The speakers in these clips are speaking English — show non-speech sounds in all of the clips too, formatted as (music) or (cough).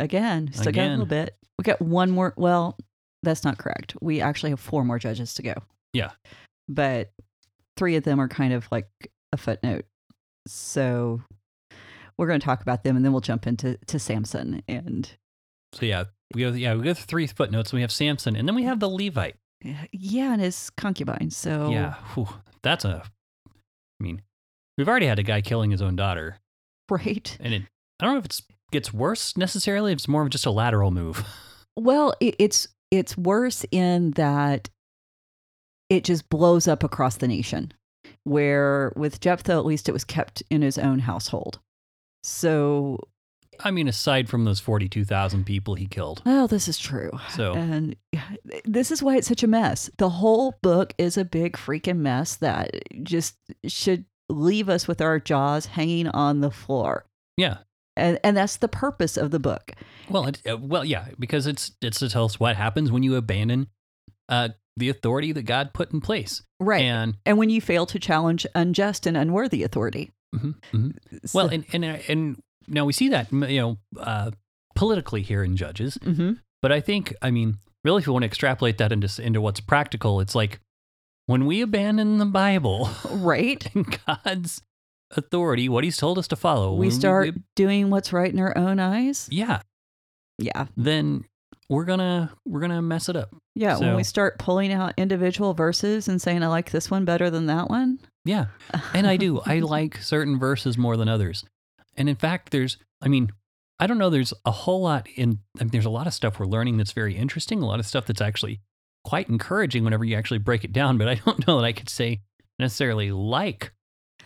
Again, still got a little Again. bit. We got one more. Well, that's not correct. We actually have four more judges to go. Yeah. But three of them are kind of like a footnote. So we're going to talk about them and then we'll jump into to Samson. And So yeah, we have yeah we have three footnotes. We have Samson, and then we have the Levite. yeah, and his concubine. So Yeah, whew, that's a. I mean, we've already had a guy killing his own daughter, right. and it. I don't know if it's gets worse necessarily. It's more of just a lateral move. (laughs) Well, it, it's it's worse in that it just blows up across the nation. Where with Jephthah, at least it was kept in his own household. So, I mean, aside from those forty-two thousand people he killed. well, this is true. So And this is why it's such a mess. The whole book is a big freaking mess that just should leave us with our jaws hanging on the floor. yeah, And and that's the purpose of the book. well, it, uh, well, yeah, because it's it's to tell us what happens when you abandon uh, the authority that God put in place, Right. and and when you fail to challenge unjust and unworthy authority. mhm, mhm. Well, and, and and now we see that you know uh, politically here in Judges, Mhm. but I think I mean really if we want to extrapolate that into into what's practical, it's like when we abandon the Bible right. (laughs) and God's authority, what He's told us to follow, we start doing what's right in our own eyes. yeah, Yeah. then we're gonna we're gonna mess it up. Yeah. when we start pulling out individual verses and saying, I like this one better than that one. Yeah, and I do. (laughs) I like certain verses more than others. And in fact, there's, I mean, I don't know, there's a whole lot in, I mean, there's a lot of stuff we're learning that's very interesting, a lot of stuff that's actually quite encouraging whenever you actually break it down. But I (laughs) don't know that I could say necessarily like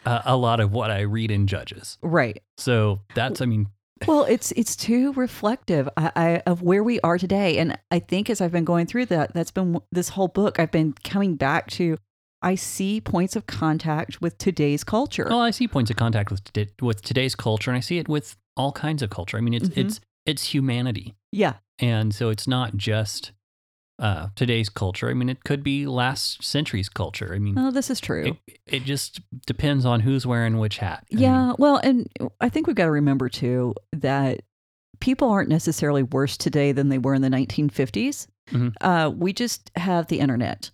uh, a lot of what I read in Judges. right. So that's, I mean, well, it's it's too reflective I, I, of where we are today, and I think as I've been going through that, that's been this whole book. I've been coming back to. I see points of contact with today's culture. well, I see points of contact with, with today's culture and I see it with all kinds of culture. I mean, it's, Mhm. it's, it's humanity. yeah, And so it's not just uh, today's culture. I mean, it could be last century's culture. I mean, well, this is true. it, it just depends on who's wearing which hat. I mean, yeah, well, and I think we've got to remember too that people aren't necessarily worse today than they were in the 1950s. Mhm. Uh, we just have the internet,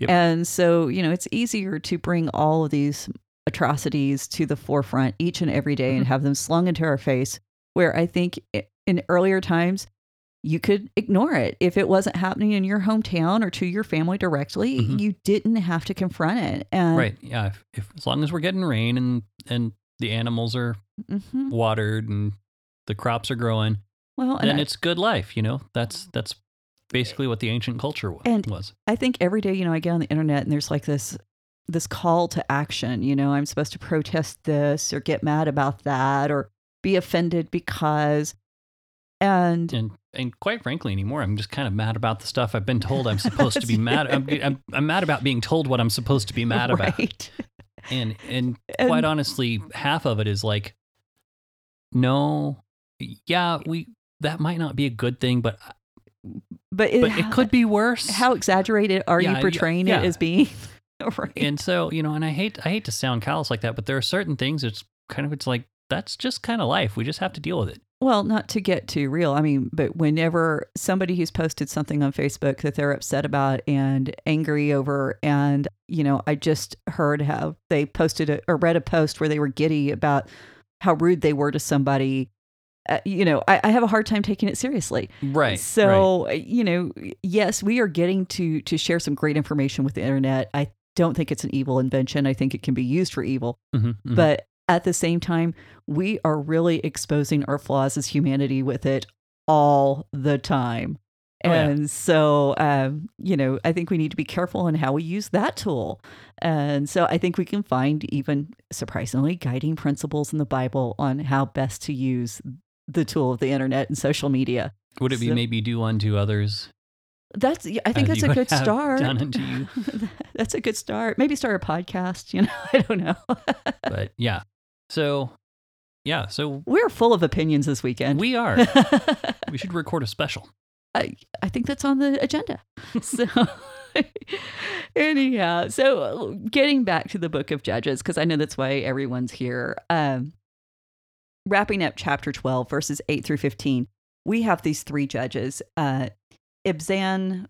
Yep. and so you know it's easier to bring all of these atrocities to the forefront each and every day and Mhm. have them slung into our face. Where I think in earlier times. You could ignore it. If it wasn't happening in your hometown or to your family directly, Mhm. you didn't have to confront it. And right. Yeah. If, if as long as we're getting rain and and the animals are Mhm. watered and the crops are growing, well, and then I- it's good life. You know, that's that's basically what the ancient culture wa- And- was. I think every day, you know, I get on the internet and there's like this this call to action. You know, I'm supposed to protest this or get mad about that or be offended because and And and quite frankly, anymore, I'm just kind of mad about the stuff I've been told I'm (laughs) supposed to be mad. I'm, I'm I'm mad about being told what I'm supposed to be mad about. right. And and (laughs) And- quite honestly, half of it is like, no, yeah, we that might not be a good thing, but uh, But it, but it could be worse. how exaggerated are Yeah, you yeah, portraying yeah. it as being? (laughs) right. and so you know, and I hate I hate to sound callous like that, but there are certain things it's kind of it's like that's just kind of life. We just have to deal with it. Well, not to get too real. I mean, but whenever somebody who's posted something on Facebook that they're upset about and angry over, and, you know, I just heard how they posted a, or read a post where they were giddy about how rude they were to somebody. Uh, you know, I, I have a hard time taking it seriously. Right. So, uh, you know, yes, we are getting to to share some great information with the internet. I don't think it's an evil invention. I think it can be used for evil. hmm But at the same time, we are really exposing our flaws as humanity with it all the time. Oh, yeah. And so, um, you know, I think we need to be careful in how we use that tool. And so I think we can find even surprisingly guiding principles in the Bible on how best to use the tool of the internet and social media. Would it be So- maybe do unto others? That's I think that's a (laughs) good start. Done unto you. (laughs) that's a good start. Maybe start a podcast. You know, (laughs) I don't know. But yeah. So yeah, so We're full of opinions this weekend. we are. (laughs) we should record a special. I, I think that's on the agenda. (laughs) So, (laughs) anyhow, so getting back to the book of Judges, because I know that's why everyone's here. Um, wrapping up chapter 12, verses 8 through 15, we have these three judges uh, Ibzan,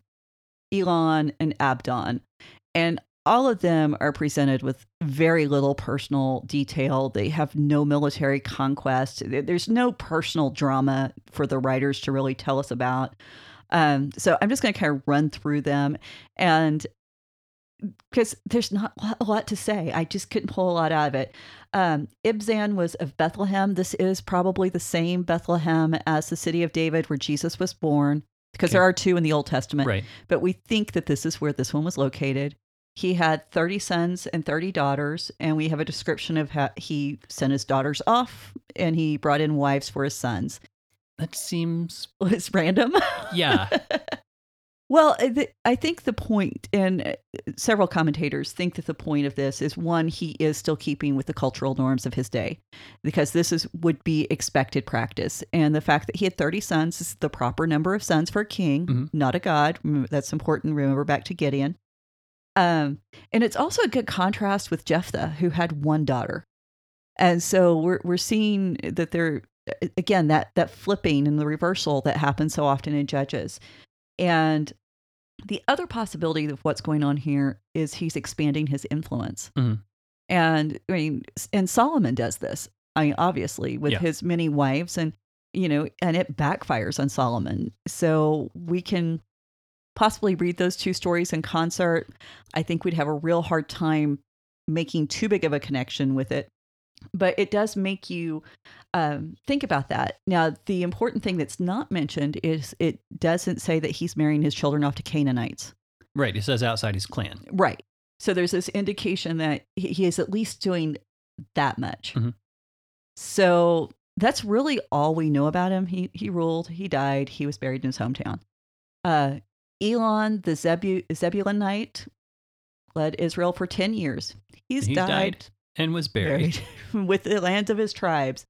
Elon, and Abdon. And all of them are presented with very little personal detail. They have no military conquest. There's no personal drama for the writers to really tell us about. Um, so I'm just going to kind of run through them. And because there's not a lot- to say, I just couldn't pull a lot out of it. Um, Ibzan was of Bethlehem. This is probably the same Bethlehem as the city of David where Jesus was born, because Okay. there are two in the Old Testament Right. but we think that this is where this one was located. He had 30 sons and 30 daughters, and we have a description of how he sent his daughters off and he brought in wives for his sons. That seems (laughs) It's random. yeah. (laughs) well, I think the point, and uh, several commentators think that the point of this is one, he is still keeping with the cultural norms of his day, because this is would be expected practice, and the fact that he had thirty sons is the proper number of sons for a king, Mhm. not a god. That's important. Remember back to Gideon. Um, and it's also a good contrast with Jephthah, who had one daughter, and so we're we're seeing that there again that that flipping and the reversal that happens so often in Judges. And the other possibility of what's going on here is he's expanding his influence. Mhm. And I mean, and Solomon does this. I mean, obviously, with Yeah. his many wives, and you know, and it backfires on Solomon. So we can possibly read those two stories in concert. I think we'd have a real hard time making too big of a connection with it. But it does make you um, think about that. Now, the important thing that's not mentioned is it doesn't say that he's marrying his children off to Canaanites. Right. It says outside his clan. Right. So there's this indication that he is at least doing that much. Mhm. So that's really all we know about him. He he ruled, he died, he was buried in his hometown. Uh, Elon, the Zebu- Zebulunite, led Israel for 10 years. He's, died, died and was buried. buried (laughs) with the lands of his tribes.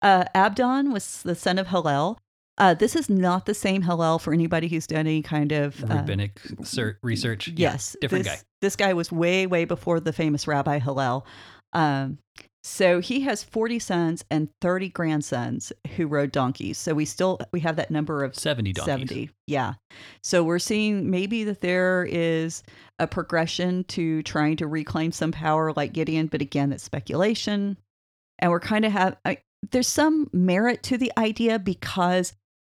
Uh, Abdon was the son of Hillel. Uh, this is not the same Hillel for anybody who's done any kind of uh, Rabbinic ser- research. Yeah, Yes, different this, guy. This guy was way, way before the famous Rabbi Hillel. Um, so he has forty sons and thirty grandsons who rode donkeys. So we still we have that number of 70 donkeys. seventy. Yeah. So we're seeing maybe that there is a progression to trying to reclaim some power, like Gideon. But again, that's speculation, and we're kind of have. I, there's some merit to the idea because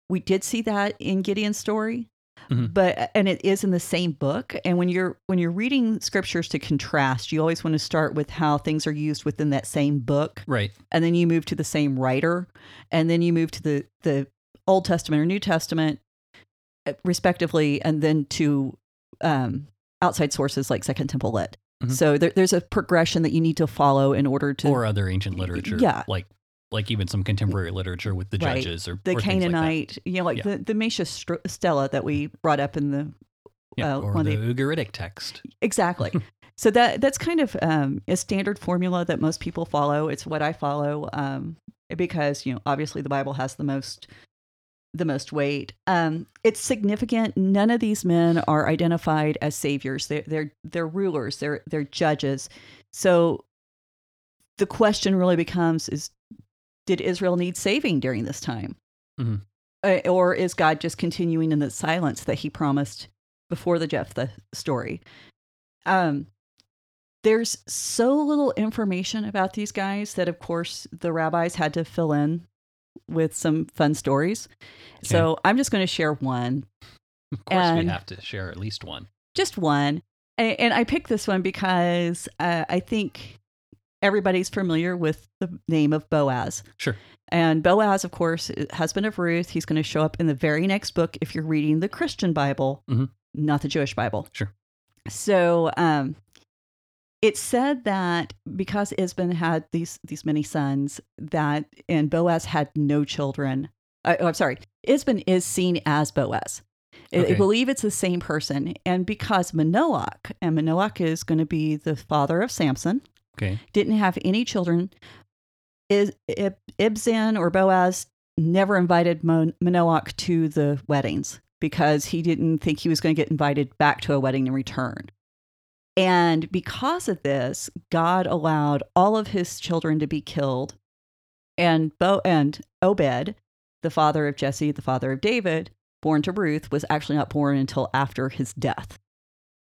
we did see that in Gideon's story Mhm. but and it is in the same book and when you're when you're reading scriptures to contrast you always want to start with how things are used within that same book Right. and then you move to the same writer and then you move to the the old testament or new testament uh, respectively and then to um outside sources like second temple lit Mhm. so there, there's a progression that you need to follow in order to Or other ancient literature. Yeah. Like like even some contemporary literature with the Right. judges or the or things like canaanite you know like Yeah. the the Mesha Str- stela that we brought up in the Yeah, uh, or the the Ugaritic text. Exactly. (laughs) so that that's kind of um, a standard formula that most people follow. It's what I follow um, because you know obviously the Bible has the most the most weight. Um, it's significant. None of these men are identified as saviors. They're they're they're rulers. They're they're judges. So the question really becomes: Is did Israel need saving during this time? Mhm. Uh, or is God just continuing in the silence that He promised before the Jephthah story? Um, there's so little information about these guys that, of course, the rabbis had to fill in with some fun stories. So I'm just going to share one, Of course And- we have to share at least one. just one. And I picked this one because uh, I think everybody's familiar with the name of Boaz. Sure. And Boaz, of course, husband of Ruth. He's going to show up in the very next book if you're reading the Christian Bible, Mhm. not the Jewish Bible. Sure. So, um, It's said that because Ibzan had these these many sons, that and Boaz had no children. Uh, oh, I'm sorry. Ibzan is seen as Boaz. I- Okay. I believe it's the same person, and because Manoach, and Manoach is going to be the father of Samson, Okay. didn't have any children. Ib- Ibzan or Boaz never invited Mon- Manoach to the weddings because he didn't think he was going to get invited back to a wedding in return. And because of this, God allowed all of his children to be killed. And Bo and Obed, the father of Jesse, the father of David, born to Ruth, was actually not born until after his death.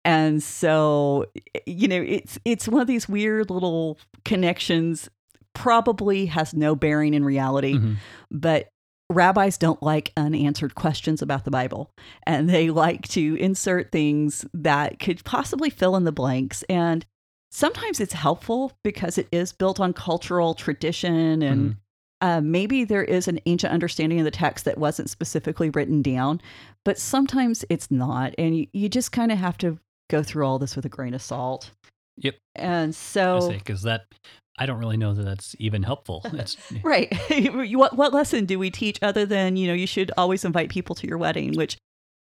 And so, you know, it's it's one of these weird little connections. Probably has no bearing in reality, Mhm. but rabbis don't like unanswered questions about the Bible, and they like to insert things that could possibly fill in the blanks. And sometimes it's helpful because it is built on cultural tradition and Mhm. uh, maybe there is an ancient understanding of the text that wasn't specifically written down, but sometimes it's not. And you, you just kind of have to go through all this with a grain of salt. Yep. And so, because that I don't really know that that's even helpful. (laughs) That's right. (laughs) what, what lesson do we teach other than, you know, you should always invite people to your wedding, which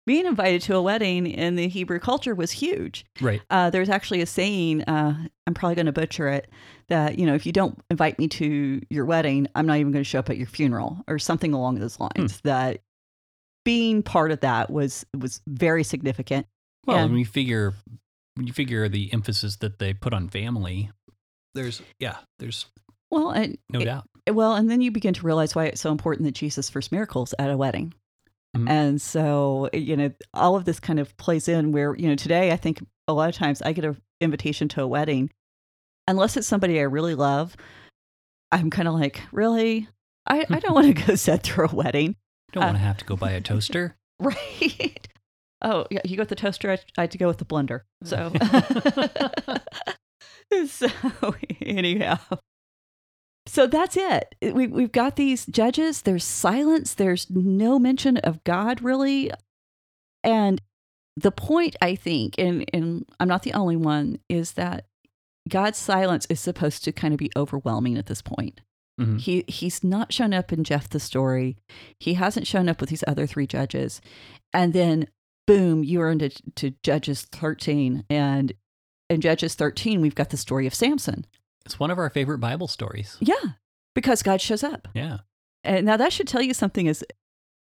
being invited to a wedding in the Hebrew culture was huge. right. Uh, there's actually a saying, uh, I'm probably going to butcher it, that, you know, if you don't invite me to your wedding, I'm not even going to show up at your funeral or something along those lines. That being part of that was was very significant. Well, Yeah. when you figure when you figure the emphasis that they put on family, there's yeah, there's Well, and no doubt. well, and then you begin to realize why it's so important that Jesus' first miracles at a wedding. Mhm. And so, you know, all of this kind of plays in where, you know, today I think a lot of times I get an invitation to a wedding, unless it's somebody I really love, I'm kind of like, really? I, I don't (laughs) want to go (laughs) set through a wedding. Don't uh, want to have to go buy a toaster. (laughs) Right. Oh, yeah. You go with the toaster. I, I had to go with the blender. So, (laughs) (laughs) so (laughs) anyhow, so that's it. We, we've got these judges. There's silence. There's no mention of God really. And the point, I think, and, and I'm not the only one, is that God's silence is supposed to kind of be overwhelming at this point. Mhm. He he's not shown up in Jephthah story. He hasn't shown up with these other three judges. And then boom, you are into to Judges 13. And in Judges 13, we've got the story of Samson. It's one of our favorite Bible stories. Yeah, because God shows up. Yeah. And now that should tell you something as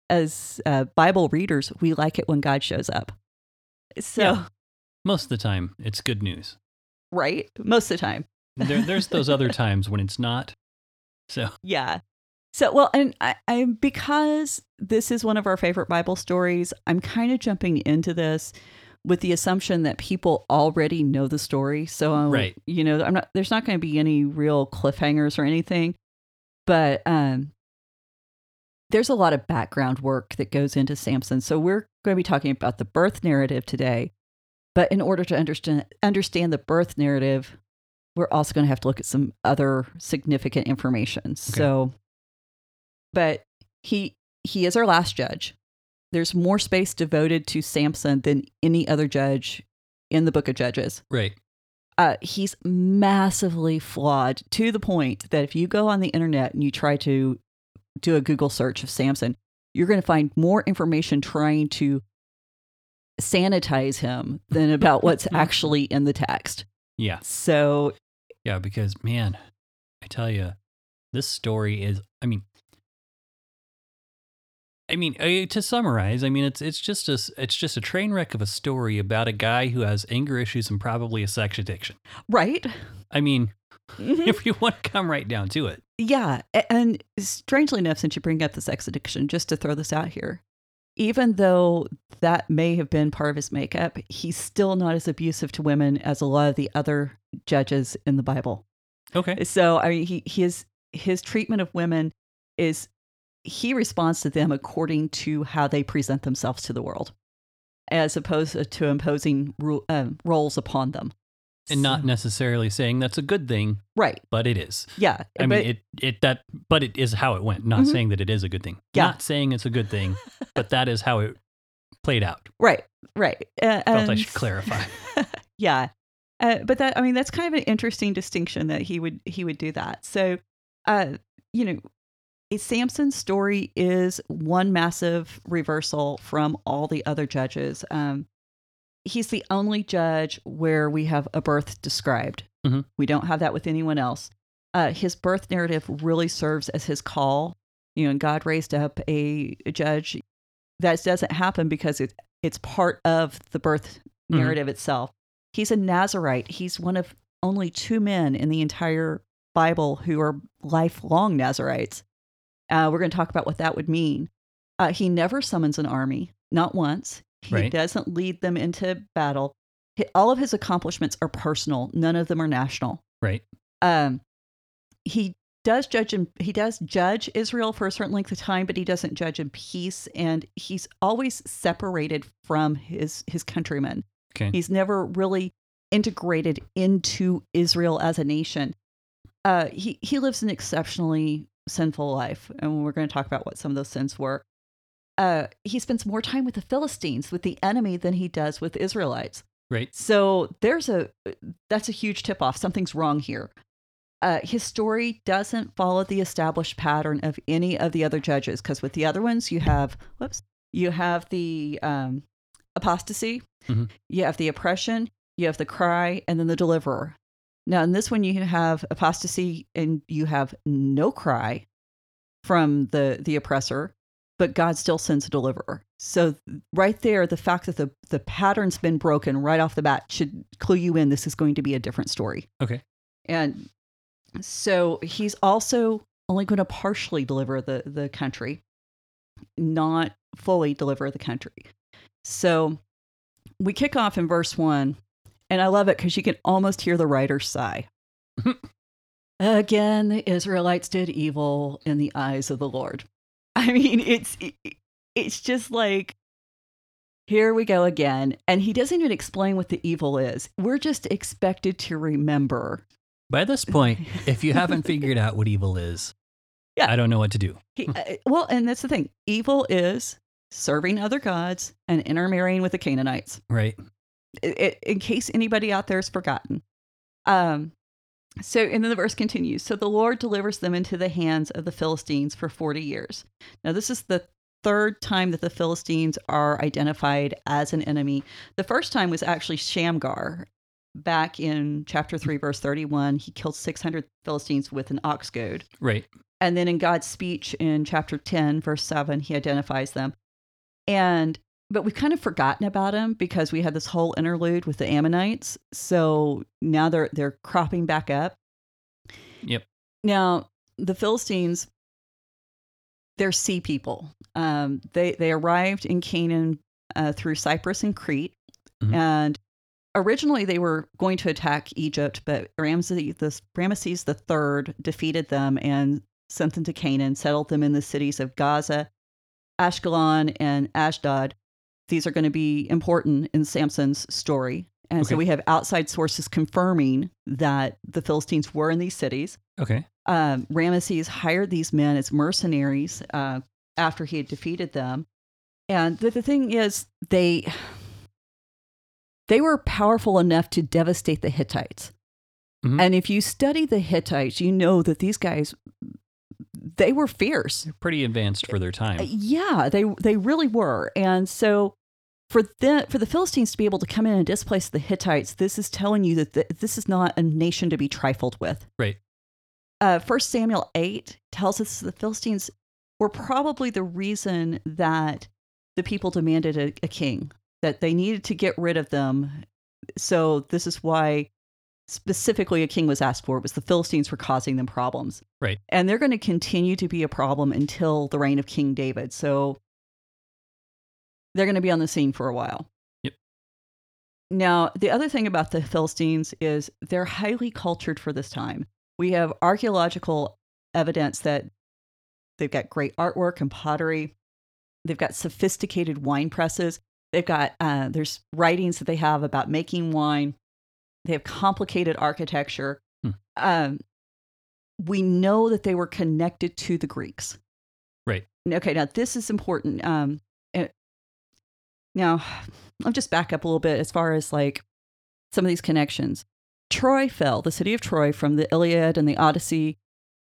as uh, Bible readers, we like it when God shows up. So, Yeah. Most of the time, it's good news. right? Most of the time. There, there's those other (laughs) times when it's not. So Yeah. So, well, and I, I because this is one of our favorite Bible stories, I'm kind of jumping into this with the assumption that people already know the story. So, uh, Right. you know, I'm not. There's not going to be any real cliffhangers or anything, but um, there's a lot of background work that goes into Samson. So, we're going to be talking about the birth narrative today. But in order to understand understand the birth narrative, we're also going to have to look at some other significant information. So, but he he is our last judge. There's more space devoted to Samson than any other judge in the book of Judges. right. Uh, he's massively flawed to the point that if you go on the internet and you try to do a Google search of Samson, you're going to find more information trying to sanitize him than about what's (laughs) actually in the text. Yeah. So Yeah. Because man, I tell you, this story is. I mean. I mean, uh, to summarize, I mean it's it's just a it's just a train wreck of a story about a guy who has anger issues and probably a sex addiction. right, I mean, Mhm. (laughs) if you want to come right down to it, Yeah. And strangely enough, since you bring up the sex addiction, just to throw this out here, even though that may have been part of his makeup, he's still not as abusive to women as a lot of the other judges in the Bible. okay, So, I mean, he, his, his treatment of women is he responds to them according to how they present themselves to the world, as opposed to imposing ru- um, roles upon them. and not necessarily saying that's a good thing, right. but it is. Yeah. I but- mean, it it that, but it is how it went. Not Mhm. saying that it is a good thing. Yeah. Not saying it's a good thing, (laughs) but that is how it played out. Right, right. Uh, Felt I should clarify. (laughs) yeah. Uh, but that I mean that's kind of an interesting distinction that he would he would do that. So, uh, you know, Samson's story is one massive reversal from all the other judges. Um, he's the only judge where we have a birth described. Mhm. We don't have that with anyone else. Uh, his birth narrative really serves as his call. You know, and God raised up a, a judge. That doesn't happen because it, it's part of the birth Mhm. narrative itself. He's a Nazarite. He's one of only two men in the entire Bible who are lifelong Nazarites. Uh, we're going to talk about what that would mean. Uh, he never summons an army, not once. He Right. doesn't lead them into battle. Hi- All of his accomplishments are personal. None of them are national. Right. Um, he does judge and he does judge Israel for a certain length of time, but he doesn't judge in peace, and he's always separated from his his countrymen. Okay. He's never really integrated into Israel as a nation. Uh, he he lives an exceptionally sinful life, and we're going to talk about what some of those sins were. Uh, he spends more time with the Philistines, with the enemy, than he does with Israelites. Right. So there's a that's a huge tip off. Something's wrong here. Uh, his story doesn't follow the established pattern of any of the other judges because with the other ones you have whoops you have the um, apostasy, Mhm. you have the oppression, you have the cry, and then the deliverer. Now in this one you have apostasy and you have no cry from the the oppressor, but God still sends a deliverer. So right there, the fact that the the pattern's been broken right off the bat should clue you in. This is going to be a different story. Okay. And so he's also only going to partially deliver the the country, not fully deliver the country. So we kick off in verse one, and I love it because you can almost hear the writer sigh. (laughs) Again, the Israelites did evil in the eyes of the Lord. (laughs) I mean, it's it's just like here we go again, and he doesn't even explain what the evil is. We're just expected to remember. By this point, (laughs) if you haven't figured out what evil is, Yeah. I don't know what to do. He, uh, well, and that's the thing. Evil is serving other gods and intermarrying with the Canaanites. Right. In case anybody out there has forgotten. Um, so, and then the verse continues. So the Lord delivers them into the hands of the Philistines for 40 years. Now, this is the third time that the Philistines are identified as an enemy. The first time was actually Shamgar. Back in chapter 3, verse 31, he killed 600 Philistines with an ox goad. Right. And then in God's speech in chapter 10, verse 7, he identifies them. And but we've kind of forgotten about them because we had this whole interlude with the Ammonites. So now they're they're cropping back up. Yep. Now, the Philistines they're sea people. Um, they they arrived in Canaan uh, through Cyprus and Crete, Mhm. and originally they were going to attack Egypt, but Ramses the Ramesses the third defeated them and sent them to Canaan, settled them in the cities of Gaza, Ashkelon, and Ashdod. These are going to be important in Samson's story. And so we have outside sources confirming that the Philistines were in these cities Okay. um, Ramesses hired these men as mercenaries uh, after he had defeated them. And the, the thing is, they they were powerful enough to devastate the Hittites. Mhm. And if you study the Hittites, you know that these guys they were fierce. They're pretty advanced for their Uh, time. Yeah, they they really were. And so for the for the Philistines to be able to come in and displace the Hittites, this is telling you that th this is not a nation to be trifled with. Right. Uh, First Samuel eight tells us the Philistines were probably the reason that the people demanded a, a king. That they needed to get rid of them. So this is why specifically a king was asked for. It was the Philistines were causing them problems. Right. And they're going to continue to be a problem until the reign of King David. So they're going to be on the scene for a while. Yep. Now, the other thing about the Philistines is they're highly cultured for this time. We have archaeological evidence that they've got great artwork and pottery. They've got sophisticated wine presses. They've got, uh, there's writings that they have about making wine. They have complicated architecture. Hmm. Um, we know that they were connected to the Greeks. Right. Okay, now this is important. Um, now, I'll just back up a little bit as far as like some of these connections. Troy fell, the city of Troy from the Iliad and the Odyssey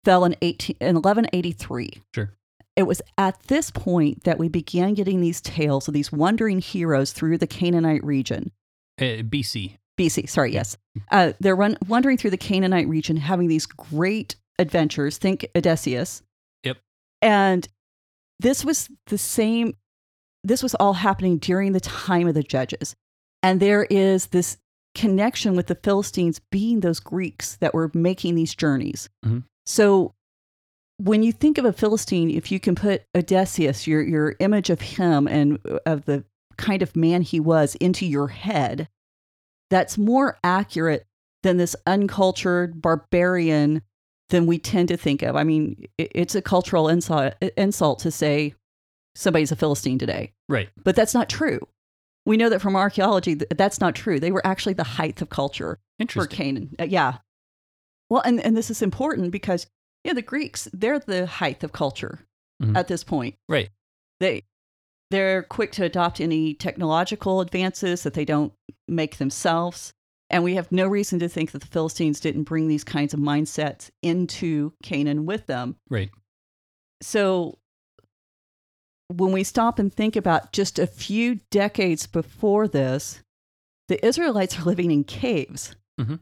fell in, 18, in 1183. Sure. It was at this point that we began getting these tales of these wandering heroes through the Canaanite region. Uh, BC. BC, sorry, yes. Uh, they're run, wandering through the Canaanite region, having these great adventures. Think Odysseus. Yep. And this was the same, this was all happening during the time of the judges. And there is this connection with the Philistines being those Greeks that were making these journeys. Mhm. So when you think of a Philistine, if you can put Odysseus, your, your image of him and uh, of the kind of man he was, into your head, that's more accurate than this uncultured barbarian than we tend to think of. I mean, it's a cultural insult, insult to say somebody's a Philistine today, Right. but that's not true. We know that from archaeology that that's not true. They were actually the height of culture for Canaan. Uh, yeah. Well, and, and this is important because yeah, the Greeks, they're the height of culture Mhm. at this point. Right. They they're quick to adopt any technological advances that they don't make themselves. And we have no reason to think that the Philistines didn't bring these kinds of mindsets into Canaan with them. Right. So when we stop and think about just a few decades before this, the Israelites are living in caves. Mhm.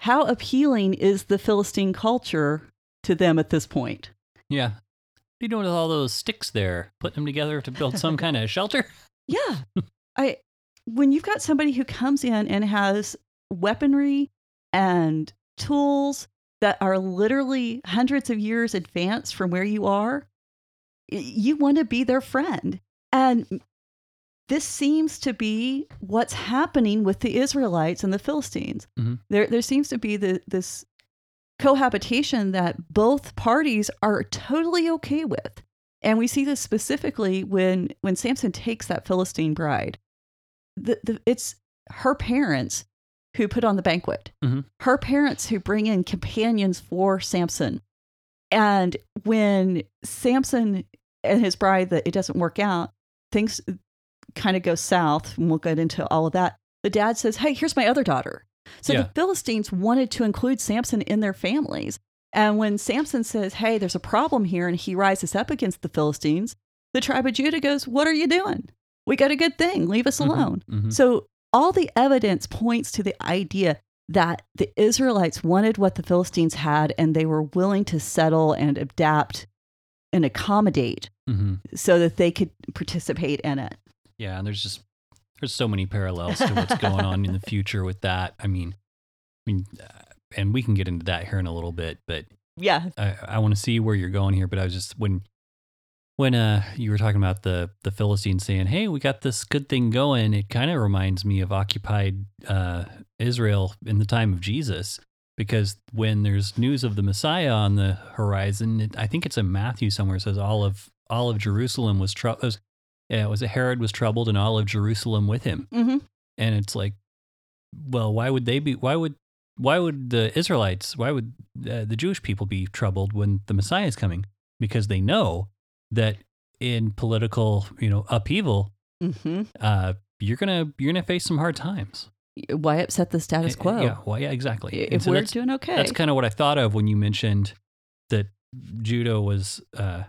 How appealing is the Philistine culture to them at this point? Yeah. What are you doing with all those sticks there? Putting them together to build some (laughs) kind of shelter? Yeah. (laughs) I when you've got somebody who comes in and has weaponry and tools that are literally hundreds of years advanced from where you are, you want to be their friend. And this seems to be what's happening with the Israelites and the Philistines. Mhm. There there seems to be the, this cohabitation that both parties are totally okay with. And we see this specifically when when Samson takes that Philistine bride. The, the, it's her parents who put on the banquet. Mhm. Her parents who bring in companions for Samson. And when Samson and his bride that it doesn't work out, things kind of go south, and we'll get into all of that. The dad says, "Hey, here's my other daughter." So Yeah. the Philistines wanted to include Samson in their families. And when Samson says, Hey, there's a problem here, and he rises up against the Philistines, the tribe of Judah goes, What are you doing? We got a good thing. Leave us Mhm, alone. mhm. So all the evidence points to the idea that the Israelites wanted what the Philistines had, and they were willing to settle and adapt and accommodate Mhm. so that they could participate in it. Yeah, and there's just there's so many parallels to what's going on in the (laughs) future with that. I mean, I mean, uh, and we can get into that here in a little bit, but Yeah. I, I want to see where you're going here. But I was just when when uh you were talking about the the Philistines saying, "Hey, we got this good thing going," it kind of reminds me of occupied uh, Israel in the time of Jesus. Because when there's news of the Messiah on the horizon, it, I think it's in Matthew somewhere it says all of all of Jerusalem was troubled. Yeah, it was a Herod was troubled, and all of Jerusalem with him. hmm And it's like, well, why would they be? Why would why would the Israelites? Why would uh, the Jewish people be troubled when the Messiah is coming? Because they know that in political, you know, upheaval, hmm uh, you're gonna you're gonna face some hard times. Why upset the status Uh, quo? Yeah, well, yeah, exactly. If so we're doing okay, that's kind of what I thought of when you mentioned that Judah was uh,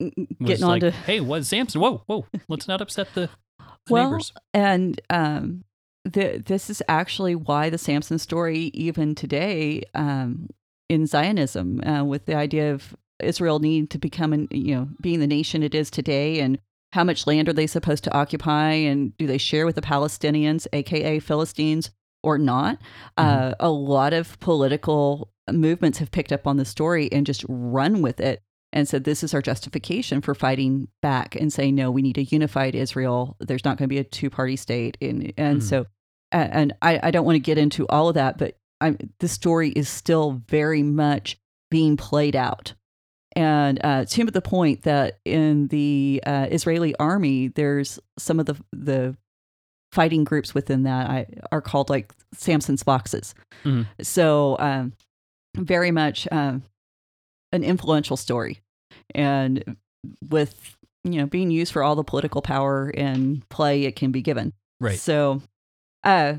was getting on to hey, was Samson? Whoa, whoa, let's not upset the, the Well, neighbors. And um, the, this is actually why the Samson story, even today, um, in Zionism, uh, with the idea of Israel needing to become, an, you know, being the nation it is today, and how much land are they supposed to occupy, and do they share with the Palestinians, aka Philistines, or not? Uh, a lot of political movements have picked up on the story and just run with it and said this is our justification for fighting back and saying no we need a unified israel there's not going to be a two-party state and and Mhm. so and i, I don't want to get into all of that but I'm, the story is still very much being played out and uh, to the point that in the uh, israeli army there's some of the the fighting groups within that I, are called like Samson's Foxes Mhm. so um, very much um, an influential story and with you know being used for all the political power and play it can be given Right. so uh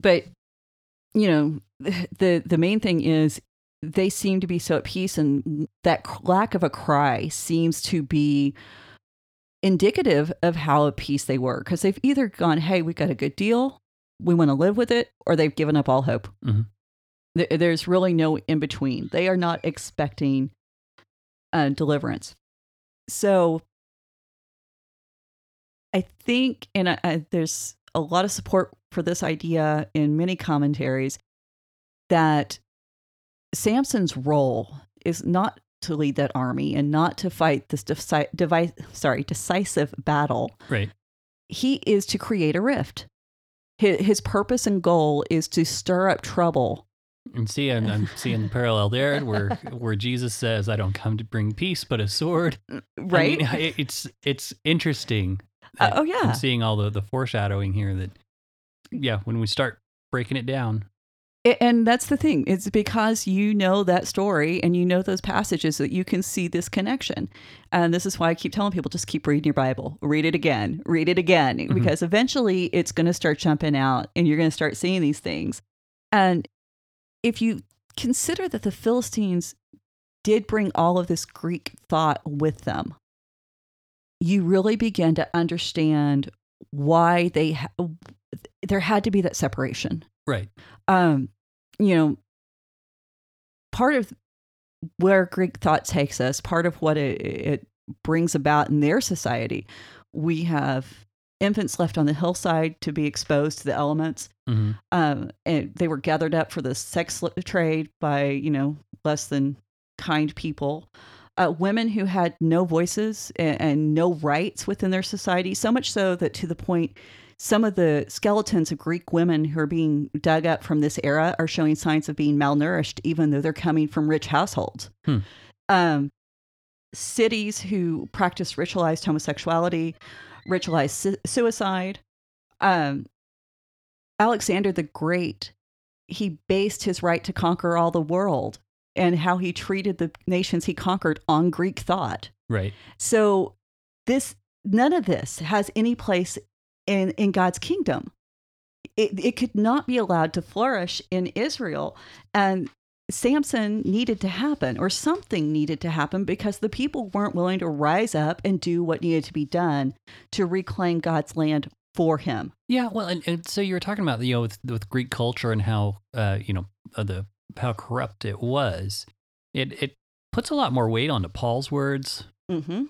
but you know, the the main thing is they seem to be so at peace, and that lack of a cry seems to be indicative of how at peace they were because they've either gone, "Hey, we got a good deal, we want to live with it," or they've given up all hope. Mhm. Th- There's really no in between. They are not expecting uh, deliverance. So I think, and I, I, there's a lot of support for this idea in many commentaries that Samson's role is not to lead that army and not to fight this deci- device, sorry, decisive battle. Right. He is to create a rift. His, his purpose and goal is to stir up trouble. And see, I'm, I'm seeing the parallel there where where Jesus says, "I don't come to bring peace, but a sword." I Right? mean, (laughs) it- it's it's interesting. Uh, oh, yeah. I'm seeing all the the foreshadowing here. That yeah, when we start breaking it down, And that's the thing. It's because you know that story and you know those passages that you can see this connection. And this is why I keep telling people just keep reading your Bible. Read it again. Read it again. Mhm. Because eventually it's going to start jumping out and you're going to start seeing these things. And if you consider that the Philistines did bring all of this Greek thought with them, you really begin to understand why they ha- there had to be that separation right? um, you know, part of where Greek thought takes us, part of what it, it brings about in their society, we have infants left on the hillside to be exposed to the elements. hmm Um, and they were gathered up for the sex trade by, you know, less than kind people. Uh, women who had no voices and, and no rights within their society, so much so that to the point some of the skeletons of Greek women who are being dug up from this era are showing signs of being malnourished, even though they're coming from rich households. Hmm. Um, cities who practice ritualized homosexuality, ritualized su- suicide. Um, Alexander the Great, he based his right to conquer all the world and how he treated the nations he conquered on Greek thought. Right. So this none of this has any place in in God's kingdom. It it could not be allowed to flourish in Israel and Samson needed to happen or something needed to happen because the people weren't willing to rise up and do what needed to be done to reclaim God's land for him. Yeah, well, and, and so you were talking about you know with with Greek culture and how uh, you know uh, the how corrupt it was. It it puts a lot more weight onto Paul's words Mhm.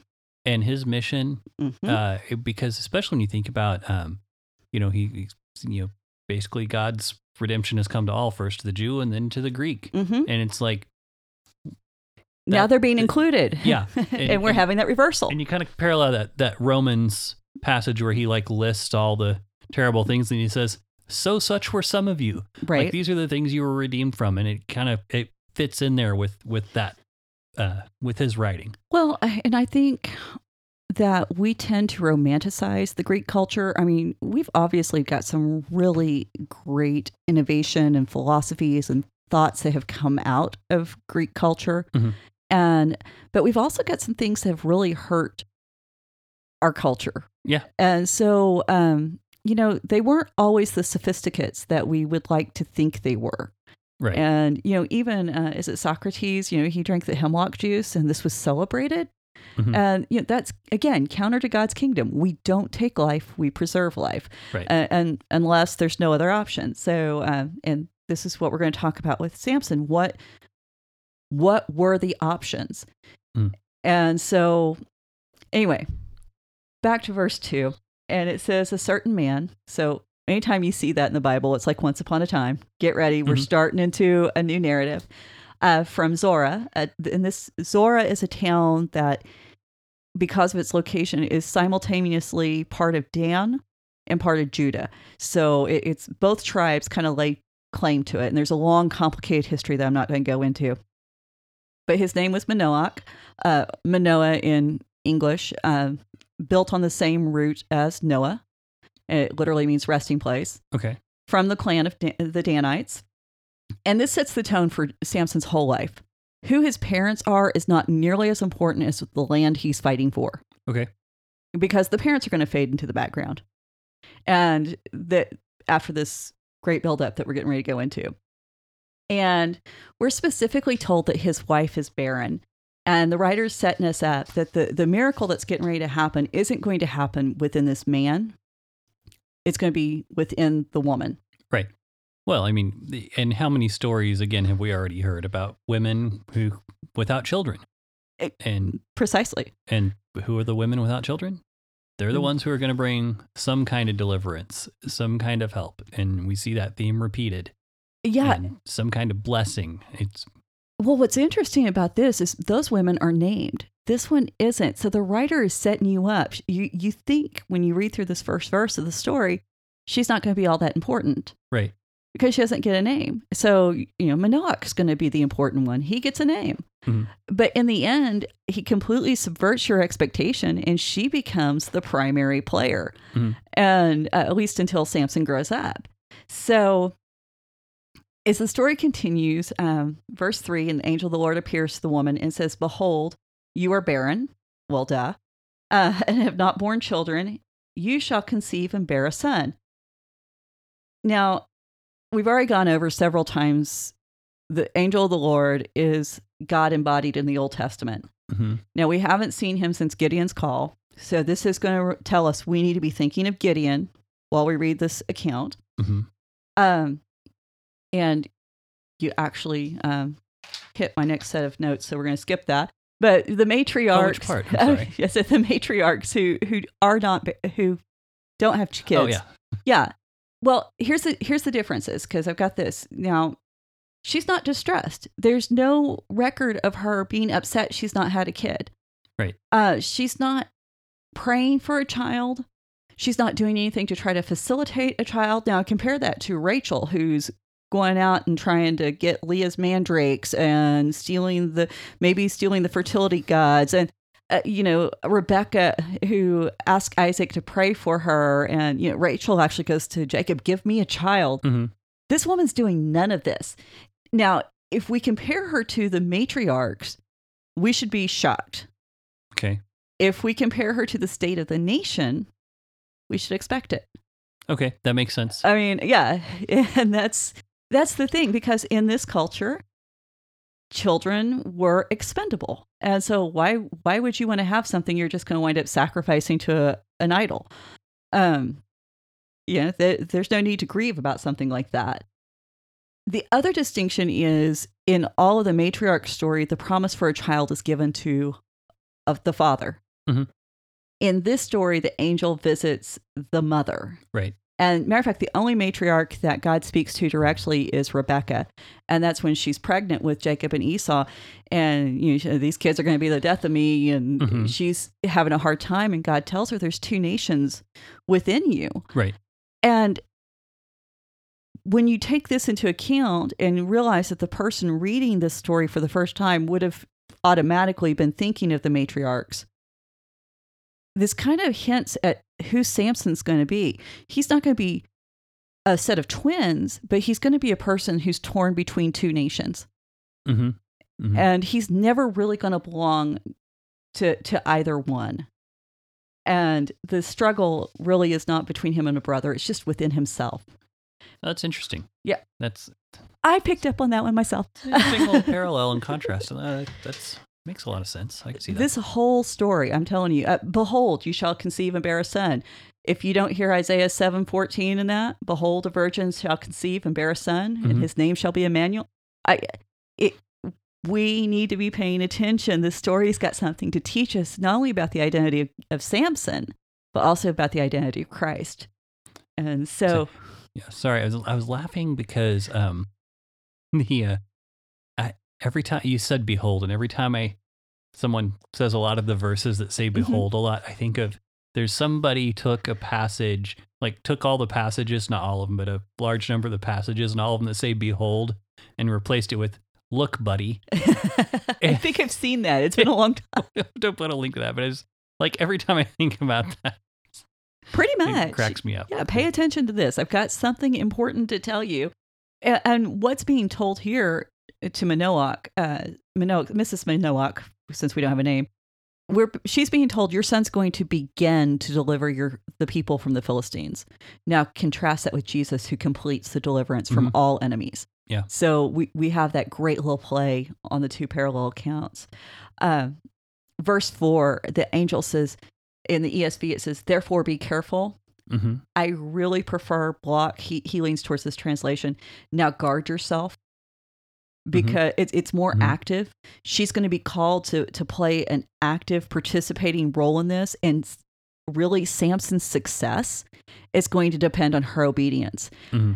And his mission, Mhm. uh, because especially when you think about, um, you know, he he's, you know basically God's redemption has come to all, first to the Jew and then to the Greek, Mhm. and it's like Now they're being that- included. yeah, (laughs) and, and- we're and- having that reversal. and you kind of parallel that that Romans passage where he like lists all the terrible things and he says, "So such were some of you." right. Like these are the things you were redeemed from, and it kind of it fits in there with with that uh with his writing. Well, and I think that we tend to romanticize the Greek culture. I mean, we've obviously got some really great innovation and philosophies and thoughts that have come out of Greek culture. Mhm. And but we've also got some things that have really hurt our culture. Yeah. And so um you know, they weren't always the sophisticates that we would like to think they were. Right. And, you know, even, uh, is it Socrates? You know, he drank the hemlock juice and this was celebrated. Mhm. And, you know, that's, again, counter to God's kingdom. We don't take life, we preserve life. Right. Uh, and unless there's no other option. So, um, and this is what we're going to talk about with Samson. What, what were the options? Mm. And so, anyway, back to verse two. And it says, a certain man. So, anytime you see that in the Bible, it's like once upon a time. Get ready. We're Mhm. starting into a new narrative. Uh, from Zora. Uh, and this Zora is a town that, because of its location, is simultaneously part of Dan and part of Judah. So it, it's both tribes kind of lay claim to it. And there's a long, complicated history that I'm not going to go into. But his name was Manoach. Uh, Manoah in English, uh, built on the same root as Noah. It literally means resting place okay. from the clan of Dan- the Danites. And this sets the tone for Samson's whole life. Who his parents are is not nearly as important as the land he's fighting for Okay. because the parents are going to fade into the background. And that after this great buildup that we're getting ready to go into. And we're specifically told that his wife is barren. And the writer's setting us up that the, the miracle that's getting ready to happen isn't going to happen within this man. It's going to be within the woman. Right. Well, I mean, and how many stories again have we already heard about women who without children? And Precisely. and who are the women without children? They're the Mm. ones who are going to bring some kind of deliverance, some kind of help, and we see that theme repeated. Yeah. some kind of blessing. It's Well, what's interesting about this is those women are named. This one isn't. So the writer is setting you up. You you think when you read through this first verse of the story, she's not going to be all that important right. because she doesn't get a name. So you know, Manoach's going to be the important one. He gets a name. Mhm. But in the end, he completely subverts your expectation, and she becomes the primary player, Mhm. and uh, at least until Samson grows up. So as the story continues, um, verse three, and the angel of the Lord appears to the woman and says, "Behold, you are barren. Well, duh, uh, (laughs) and have not borne children. You shall conceive and bear a son." Now, we've already gone over several times. The angel of the Lord is God embodied in the Old Testament. hmm Now, we haven't seen him since Gideon's call. So, this is going to tell us we need to be thinking of Gideon while we read this account. hmm Um, and you actually um, hit my next set of notes, so we're going to skip that. But the matriarchs, part? I'm sorry. (laughs) yes, the matriarchs who who are not who don't have kids. Oh yeah. Yeah. Well, here's the here's the differences because I've got this now. She's not distressed. There's no record of her being upset she's not had a kid. Right. Uh, she's not praying for a child. She's not doing anything to try to facilitate a child. Now compare that to Rachel, who's going out and trying to get Leah's mandrakes and stealing the maybe stealing the fertility gods and uh, you know Rebecca who asked Isaac to pray for her and you know Rachel actually goes to Jacob give me a child. hmm This woman's doing none of this. Now, if we compare her to the matriarchs, we should be shocked. Okay. If we compare her to the state of the nation, we should expect it. Okay. That makes sense. I mean, yeah, (laughs) and that's that's the thing because in this culture, children were expendable, and so why why would you want to have something you're just going to wind up sacrificing to a, an idol? Um, yeah, th- there's no need to grieve about something like that. The other distinction is in all of the matriarch story, the promise for a child is given to of the father. Mhm. In this story, the angel visits the mother. right. And matter of fact, the only matriarch that God speaks to directly is Rebecca, and that's when she's pregnant with Jacob and Esau, and you know these kids are going to be the death of me, and Mhm. she's having a hard time, and God tells her there's two nations within you, Right. and when you take this into account and realize that the person reading this story for the first time would have automatically been thinking of the matriarchs, this kind of hints at who Samson's going to be. He's not going to be a set of twins, but he's going to be a person who's torn between two nations. hmm hmm And he's never really going to belong to, to either one. And the struggle really is not between him and a brother, it's just within himself. That's interesting. Yeah. That's I picked up on that one myself. an interesting little (laughs) parallel and contrast. Uh, that's makes a lot of sense. I can see that. This whole story, I'm telling you, uh, behold, you shall conceive and bear a son. If you don't hear Isaiah 7:14 in that, behold, a virgin shall conceive and bear a son, Mhm. and his name shall be Emmanuel. I, it, we need to be paying attention. This story's got something to teach us, not only about the identity of, of Samson, but also about the identity of Christ. And so, Yeah, sorry, I was I was laughing because um (laughs) the uh, every time you said behold, and every time I someone says a lot of the verses that say mm-hmm. behold a lot, I think of there's somebody took a passage like took all the passages, not all of them, but a large number of the passages, and all of them that say behold, and replaced it with look, buddy. (laughs) I think I've seen that. It's (laughs) been a long time. (laughs) Don't put a link to that, but it's like every time I think about that, Pretty much. it cracks me up. Yeah, pay attention to this. I've got something important to tell you. And what's being told here to Manoach, uh, Manoach, Mrs. Manoach, since we don't have a name, we're she's being told your son's going to begin to deliver your the people from the Philistines. Now contrast that with Jesus who completes the deliverance from Mhm. all enemies. Yeah. So we we have that great little play on the two parallel accounts. Uh, verse four, the angel says in the ESV it says, "Therefore be careful." hmm I really prefer Block. He he leans towards this translation. Now guard yourself because it's it's more Mhm. active. She's going to be called to to play an active participating role in this and really Samson's success is going to depend on her obedience. hmm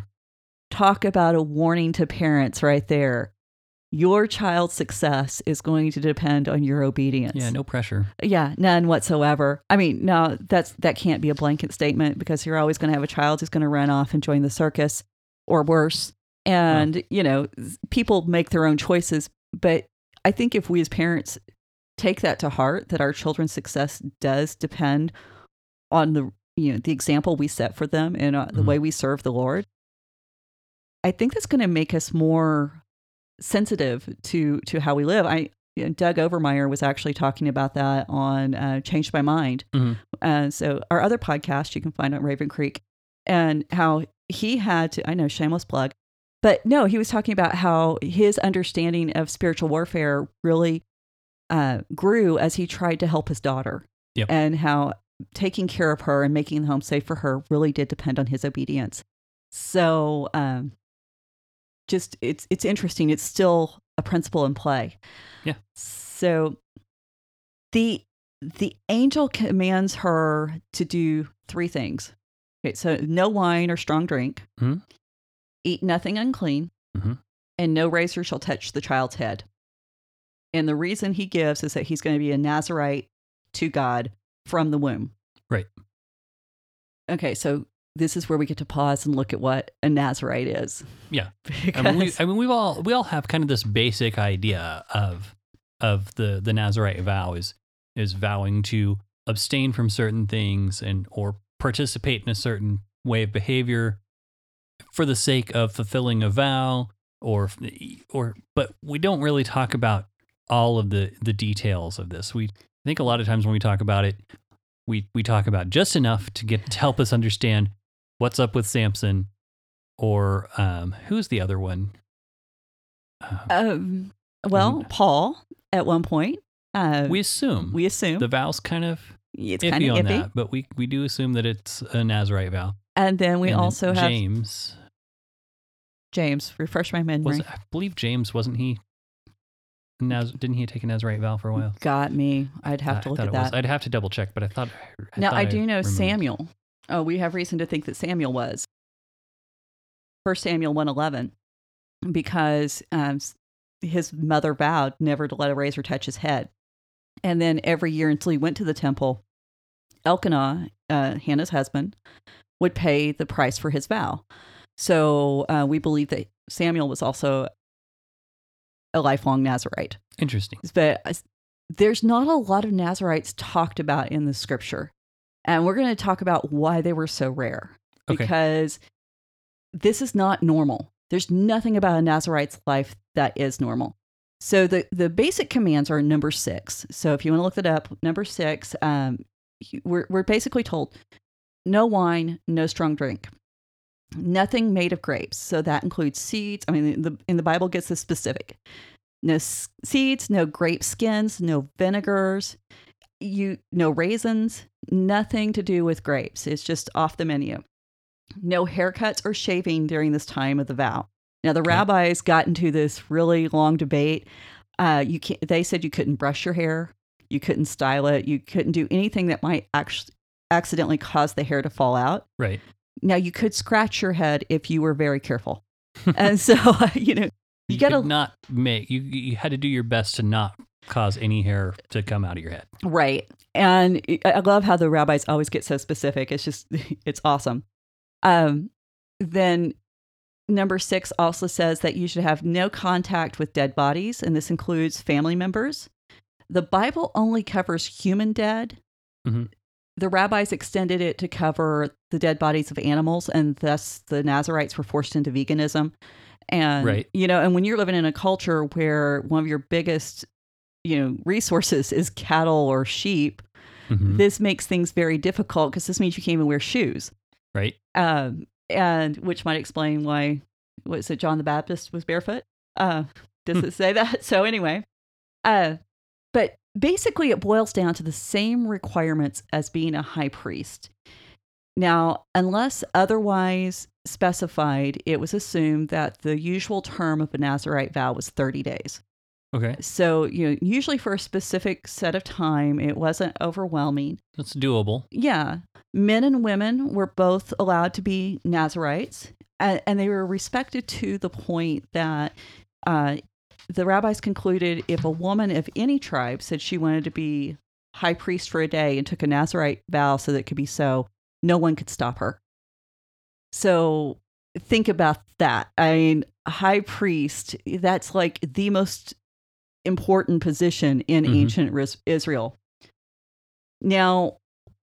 Talk about a warning to parents right there. Your child's success is going to depend on your obedience. Yeah, no pressure. Yeah, none whatsoever. I mean, no, that's that can't be a blanket statement because you're always going to have a child who's going to run off and join the circus or worse. And, you know, people make their own choices, but I think if we as parents take that to heart that our children's success does depend on the you know, the example we set for them and uh, the Mhm. way we serve the Lord, I think that's going to make us more sensitive to to how we live. I you know, Doug Overmeyer was actually talking about that on uh, Changed My Mind. Mhm. Uh, so our other podcast you can find on Raven Creek, and how he had to. I know shameless plug, but no, he was talking about how his understanding of spiritual warfare really uh, grew as he tried to help his daughter, Yep. and how taking care of her and making the home safe for her really did depend on his obedience. So, um, just it's it's interesting. It's still a principle in play. Yeah. So the the angel commands her to do three things. Okay, so no wine or strong drink, Mhm. Eat nothing unclean, Mhm. and no razor shall touch the child's head. And the reason he gives is that he's going to be a Nazarite to God from the womb. Right. Okay, so this is where we get to pause and look at what a Nazarite is. Yeah. (laughs) I mean, we, I mean, we've all we all have kind of this basic idea of of the the Nazarite vow is is vowing to abstain from certain things and or participate in a certain way of behavior for the sake of fulfilling a vow or or but we don't really talk about all of the the details of this. We I think a lot of times when we talk about it, we we talk about just enough to get to help us understand what's up with Samson or um, who's the other one? Uh, um, well, Paul at one point, uh, we assume we assume the vow's kind of it's kind of on iffy. that, but we we do assume that it's a Nazarite vow. And then we And then also have James. James. Refresh my memory. Was I believe James wasn't he? Naz, didn't he take a Nazarite vow for a while? Got me. I'd have I- to look at it was. that. I'd have to double check, but I thought. I now thought I do know remembered. Samuel. Oh, we have reason to think that Samuel was. First Samuel one eleven, because um, his mother vowed never to let a razor touch his head, and then every year until he went to the temple, Elkanah, uh, Hannah's husband, would pay the price for his vow. So uh, we believe that Samuel was also a lifelong Nazarite Interesting. but s- there's not a lot of Nazarites talked about in the scripture. And we're going to talk about why they were so rare Okay. because this is not normal. There's nothing about a Nazarite's life that is normal. So the, the basic commands are number six. So if you want to look that up, number six, um, we're, we're basically told no wine, no strong drink, nothing made of grapes. So that includes seeds. I mean, the, in the Bible gets this specific no s- seeds, no grape skins, no vinegars, you no raisins, nothing to do with grapes. It's just off the menu. No haircuts or shaving during this time of the vow. Now the Okay. rabbis got into this really long debate. Uh, you can't, they said you couldn't brush your hair, you couldn't style it, you couldn't do anything that might actually accidentally cause the hair to fall out. Right. Now you could scratch your head if you were very careful. (laughs) and so (laughs) you know You, you gotta not make you. You had to do your best to not cause any hair to come out of your head. Right. And I love how the rabbis always get so specific. It's just, (laughs) it's awesome. Um, then number six also says that you should have no contact with dead bodies, and this includes family members. The Bible only covers human dead. Mhm. The rabbis extended it to cover the dead bodies of animals, and thus the Nazarites were forced into veganism. And, Right. you know, and when you're living in a culture where one of your biggest you know resources is cattle or sheep, Mhm. this makes things very difficult because this means you can't even wear shoes. right? Um, and which might explain why was it John the Baptist was barefoot? Uh, does Hmm. it say that? (laughs) So anyway, uh, but basically it boils down to the same requirements as being a high priest. Now, unless otherwise specified, it was assumed that the usual term of a Nazarite vow was 30 days. Okay. So, you know, usually for a specific set of time, it wasn't overwhelming. That's doable. Yeah. Men and women were both allowed to be Nazarites, and, and they were respected to the point that uh, the rabbis concluded if a woman of any tribe said she wanted to be high priest for a day and took a Nazarite vow so that it could be so, no one could stop her. So think about that. I mean, high priest, that's like the most important position in Mhm. ancient Israel. Now,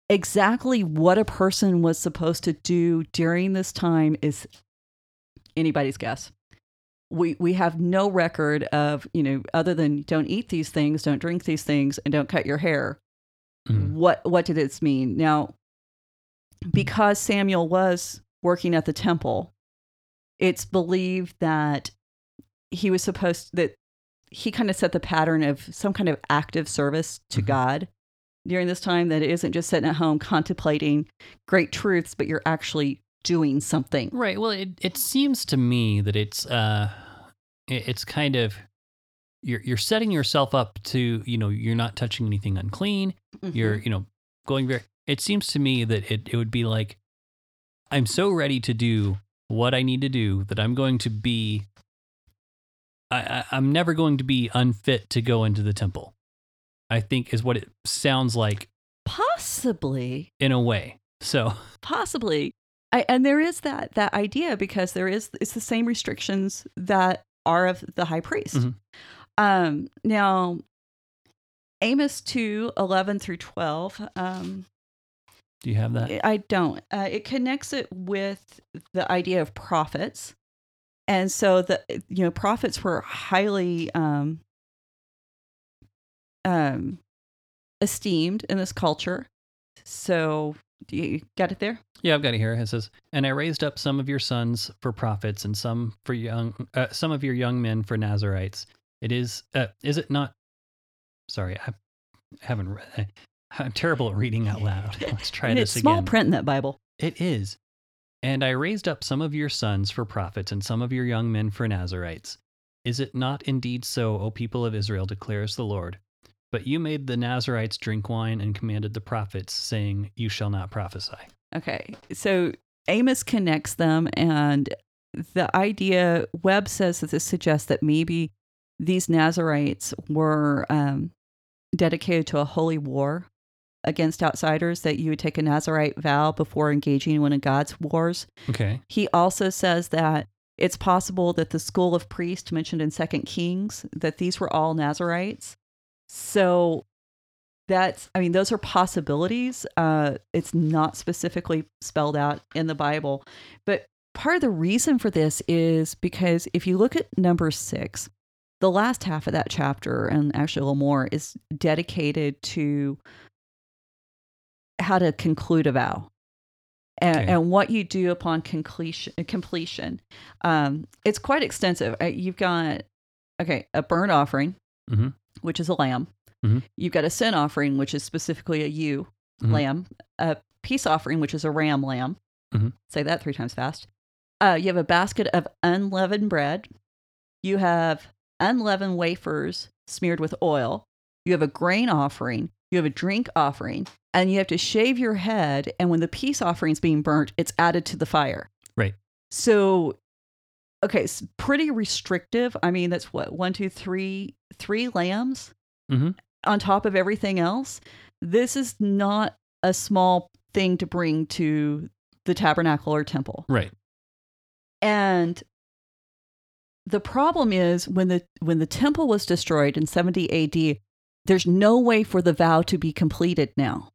exactly what a person was supposed to do during this time is anybody's guess. We we have no record of, you know, other than don't eat these things, don't drink these things, and don't cut your hair. Mhm. What what did this mean? Now, because Samuel was working at the temple, it's believed that he was supposed that he kind of set the pattern of some kind of active service to Mhm. God during this time that it isn't just sitting at home contemplating great truths, but you're actually doing something. Right. Well, it, it seems to me that it's uh, it- it's kind of you're you're setting yourself up to you know you're not touching anything unclean. You're Mm-hmm. you know going very. It seems to me that it it would be like I'm so ready to do what I need to do that I'm going to be. I, I I'm never going to be unfit to go into the temple. I think is what it sounds like possibly in a way. So (laughs) possibly I, and there is that that idea because there is it's the same restrictions that are of the high priest Mhm. um now amos 2 11 through 12 um do you have that? i don't uh, it connects it with the idea of prophets and so the you know prophets were highly um um esteemed in this culture so do you got it there Yeah, I've got it here. It says, "And I raised up some of your sons for prophets, and some for young, uh, some of your young men for Nazarites. It is, uh, is it not? Sorry, I haven't read. I'm terrible at reading out loud. (laughs) Let's try this it's small print in that bible It is. And I raised up some of your sons for prophets, and some of your young men for Nazarites. Is it not indeed so, O people of Israel, declares the Lord? But you made the Nazarites drink wine and commanded the prophets, saying, You shall not prophesy. Okay. So Amos connects them, and the idea, Webb says that this suggests that maybe these Nazarites were um, dedicated to a holy war against outsiders, that you would take a Nazarite vow before engaging in one of God's wars. Okay. He also says that it's possible that the school of priests mentioned in Second Kings, that these were all Nazarites. So that's i mean those are possibilities uh it's not specifically spelled out in the bible but part of the reason for this is because if you look at number six the last half of that chapter and actually a little more is dedicated to how to conclude a vow and, Okay. and what you do upon completion completion um it's quite extensive Uh, you've got okay a burnt offering Mhm. Which is a lamb Mhm. You've got a sin offering, which is specifically a ewe Mhm. lamb, a peace offering, which is a ram lamb. Mhm. Say that three times fast. Uh, you have a basket of unleavened bread. You have unleavened wafers smeared with oil. You have a grain offering. You have a drink offering. And you have to shave your head. And when the peace offering is being burnt, it's added to the fire. Right. So, okay, it's pretty restrictive. I mean, that's what, one, two, three, three lambs Mhm. on top of everything else. This is not a small thing to bring to the tabernacle or temple. Right. And the problem is when the when the temple was destroyed in 70 AD, there's no way for the vow to be completed now.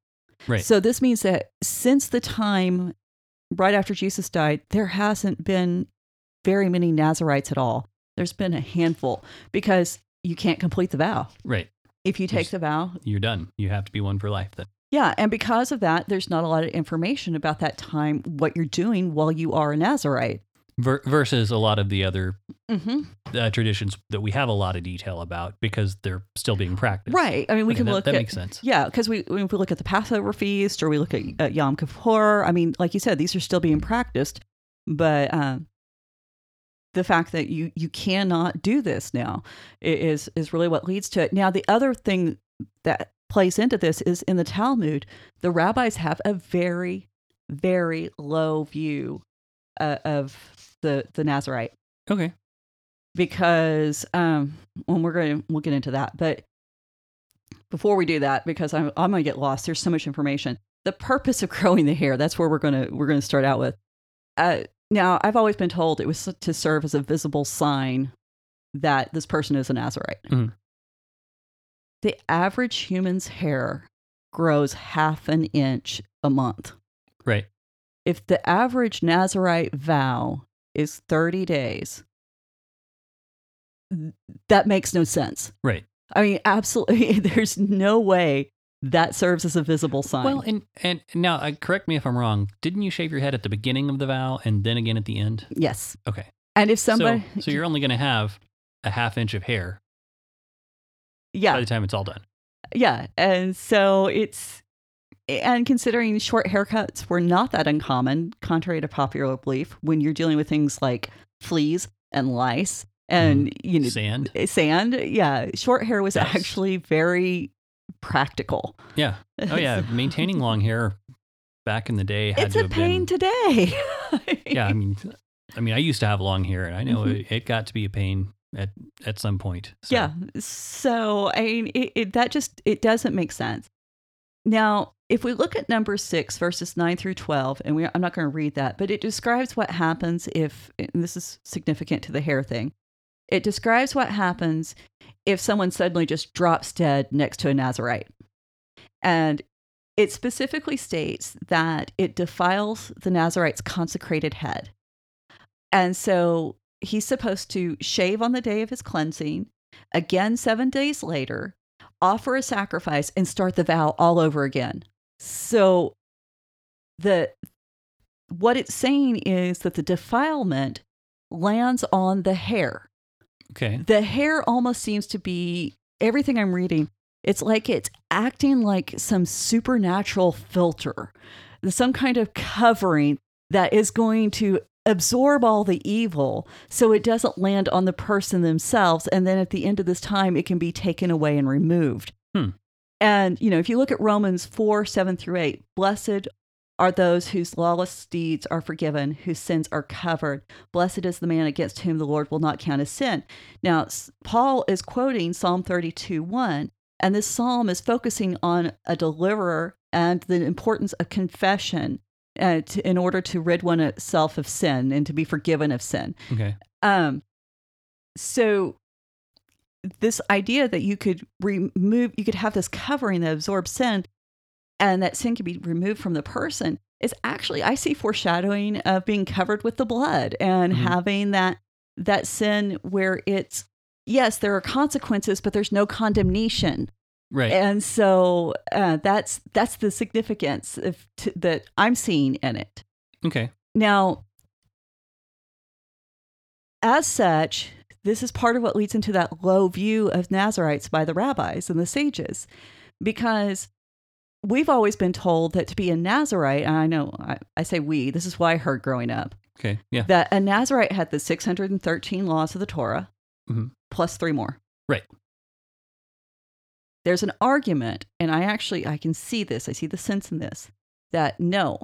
Right. So this means that since the time right after Jesus died, there hasn't been very many Nazarites at all. There's been a handful because you can't complete the vow. Right. If you take There's- the vow, You're done. You have to be one for life then. yeah, and because of that, there's not a lot of information about that time, what you're doing while you are a Nazarite. Ver- versus a lot of the other Mm-hmm. uh, traditions that we have a lot of detail about because they're still being practiced. Right. I mean, we Okay, can that, look that at makes sense. Yeah, because we if we look at the Passover feast or we look at uh, Yom Kippur, I mean, like you said, these are still being practiced, but um, the fact that you you cannot do this now is is really what leads to it. Now, the other thing that plays into this is in the Talmud, the rabbis have a very very low view uh, of the the Nazarite Okay. because um when we're going to we'll get into that but before we do that because i'm, I'm going to get lost there's so much information the purpose of (laughs) growing the hair that's where we're going to we're going to start out with uh, now i've always been told it was to serve as a visible sign that this person is a nazarite Mhm. the average human's hair grows half an inch a month Right. if the average Nazarite vow is 30 days, that makes no sense. Right. I mean, absolutely, (laughs) there's no way that serves as a visible sign. Well, and and now uh, correct me if I'm wrong. Didn't you shave your head at the beginning of the vow and then again at the end? yes. Okay. And if somebody, so, so you're only going to have a half inch of hair Yeah. by the time it's all done. yeah. And so it's, and considering short haircuts were not that uncommon, contrary to popular belief, when you're dealing with things like fleas and lice and, you know, Sand. sand, yeah, short hair was Yes. actually very practical. Yeah. Oh yeah. (laughs) Maintaining long hair back in the day had it's a pain been. today. (laughs) yeah. I mean, I mean, I used to have long hair, and I know Mhm. it, it got to be a pain at at some point. So, yeah. So I mean, it, it, that just it doesn't make sense. Now, if we look at number six, verses nine through twelve, and we, I'm not going to read that, but it describes what happens if, and this is significant to the hair thing. It describes what happens if someone suddenly just drops dead next to a Nazarite, and it specifically states that it defiles the Nazarite's consecrated head. And so he's supposed to shave on the day of his cleansing, again seven days later, offer a sacrifice, and start the vow all over again. So the what it's saying is that the defilement lands on the hair. Okay. The hair almost seems to be everything I'm reading. It's like it's acting like some supernatural filter, some kind of covering that is going to absorb all the evil so it doesn't land on the person themselves. And then at the end of this time, it can be taken away and removed. Hmm. And, you know, if you look at Romans 4 7 through 8, blessed are those whose lawless deeds are forgiven, whose sins are covered. Blessed is the man against whom the Lord will not count his sin. Now, Paul is quoting Psalm 32 1, and this psalm is focusing on a deliverer and the importance of confession uh, to, in order to rid oneself of sin and to be forgiven of sin. Okay. Um, so this idea that you could remove, you could have this covering that absorbs sin, and that sin can be removed from the person is actually I see foreshadowing of being covered with the blood and Mhm. having that that sin where it's yes there are consequences but there's no condemnation Right. and so uh, that's that's the significance of t- that I'm seeing in it. okay. Now, as such, this is part of what leads into that low view of Nazarites by the rabbis and the sages, because we've always been told that to be a Nazarite, and I know I, I say we, this is what I heard growing up, Okay. Yeah. that a Nazarite had the 613 laws of the Torah Mhm. plus three more. Right. There's an argument, and I actually I can see this. I see the sense in this that no,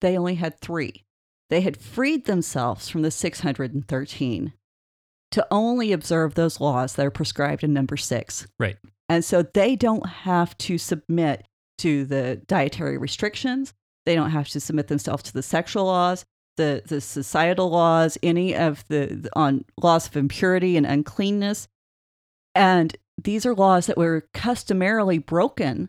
they only had three. They had freed themselves from the 613 to only observe those laws that are prescribed in number six. Right. And so they don't have to submit to the dietary restrictions. They don't have to submit themselves to the sexual laws, the, the societal laws, any of the, on laws of impurity and uncleanness. And these are laws that were customarily broken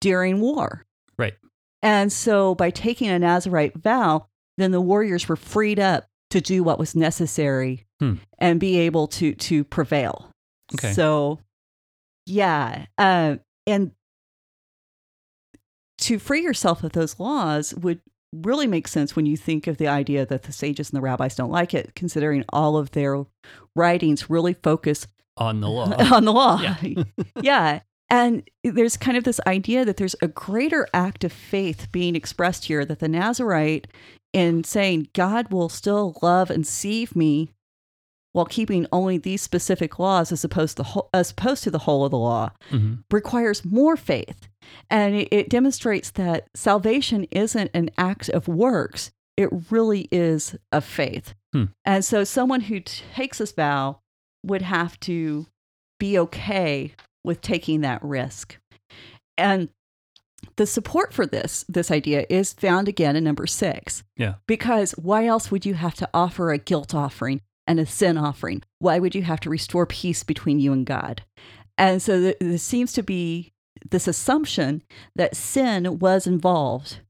during war. Right. And so by taking a Nazarite vow, then the warriors were freed up to do what was necessary Hmm. and be able to to prevail. Okay. So Yeah. Uh, and to free yourself of those laws would really make sense when you think of the idea that the sages and the rabbis don't like it, considering all of their writings really focus On the law. (laughs) on the law. Yeah. (laughs) yeah. And there's kind of this idea that there's a greater act of faith being expressed here that the Nazarite, in saying, God will still love and save me while keeping only these specific laws as opposed to, as opposed to the whole of the law, Mhm. requires more faith. And it, it demonstrates that salvation isn't an act of works, it really is of faith. Hmm. And so someone who takes this vow would have to be okay with taking that risk. And the support for this this idea is found again in number 6. Yeah. Because why else would you have to offer a guilt offering and a sin offering? Why would you have to restore peace between you and God? And so th- there seems to be this assumption that sin was involved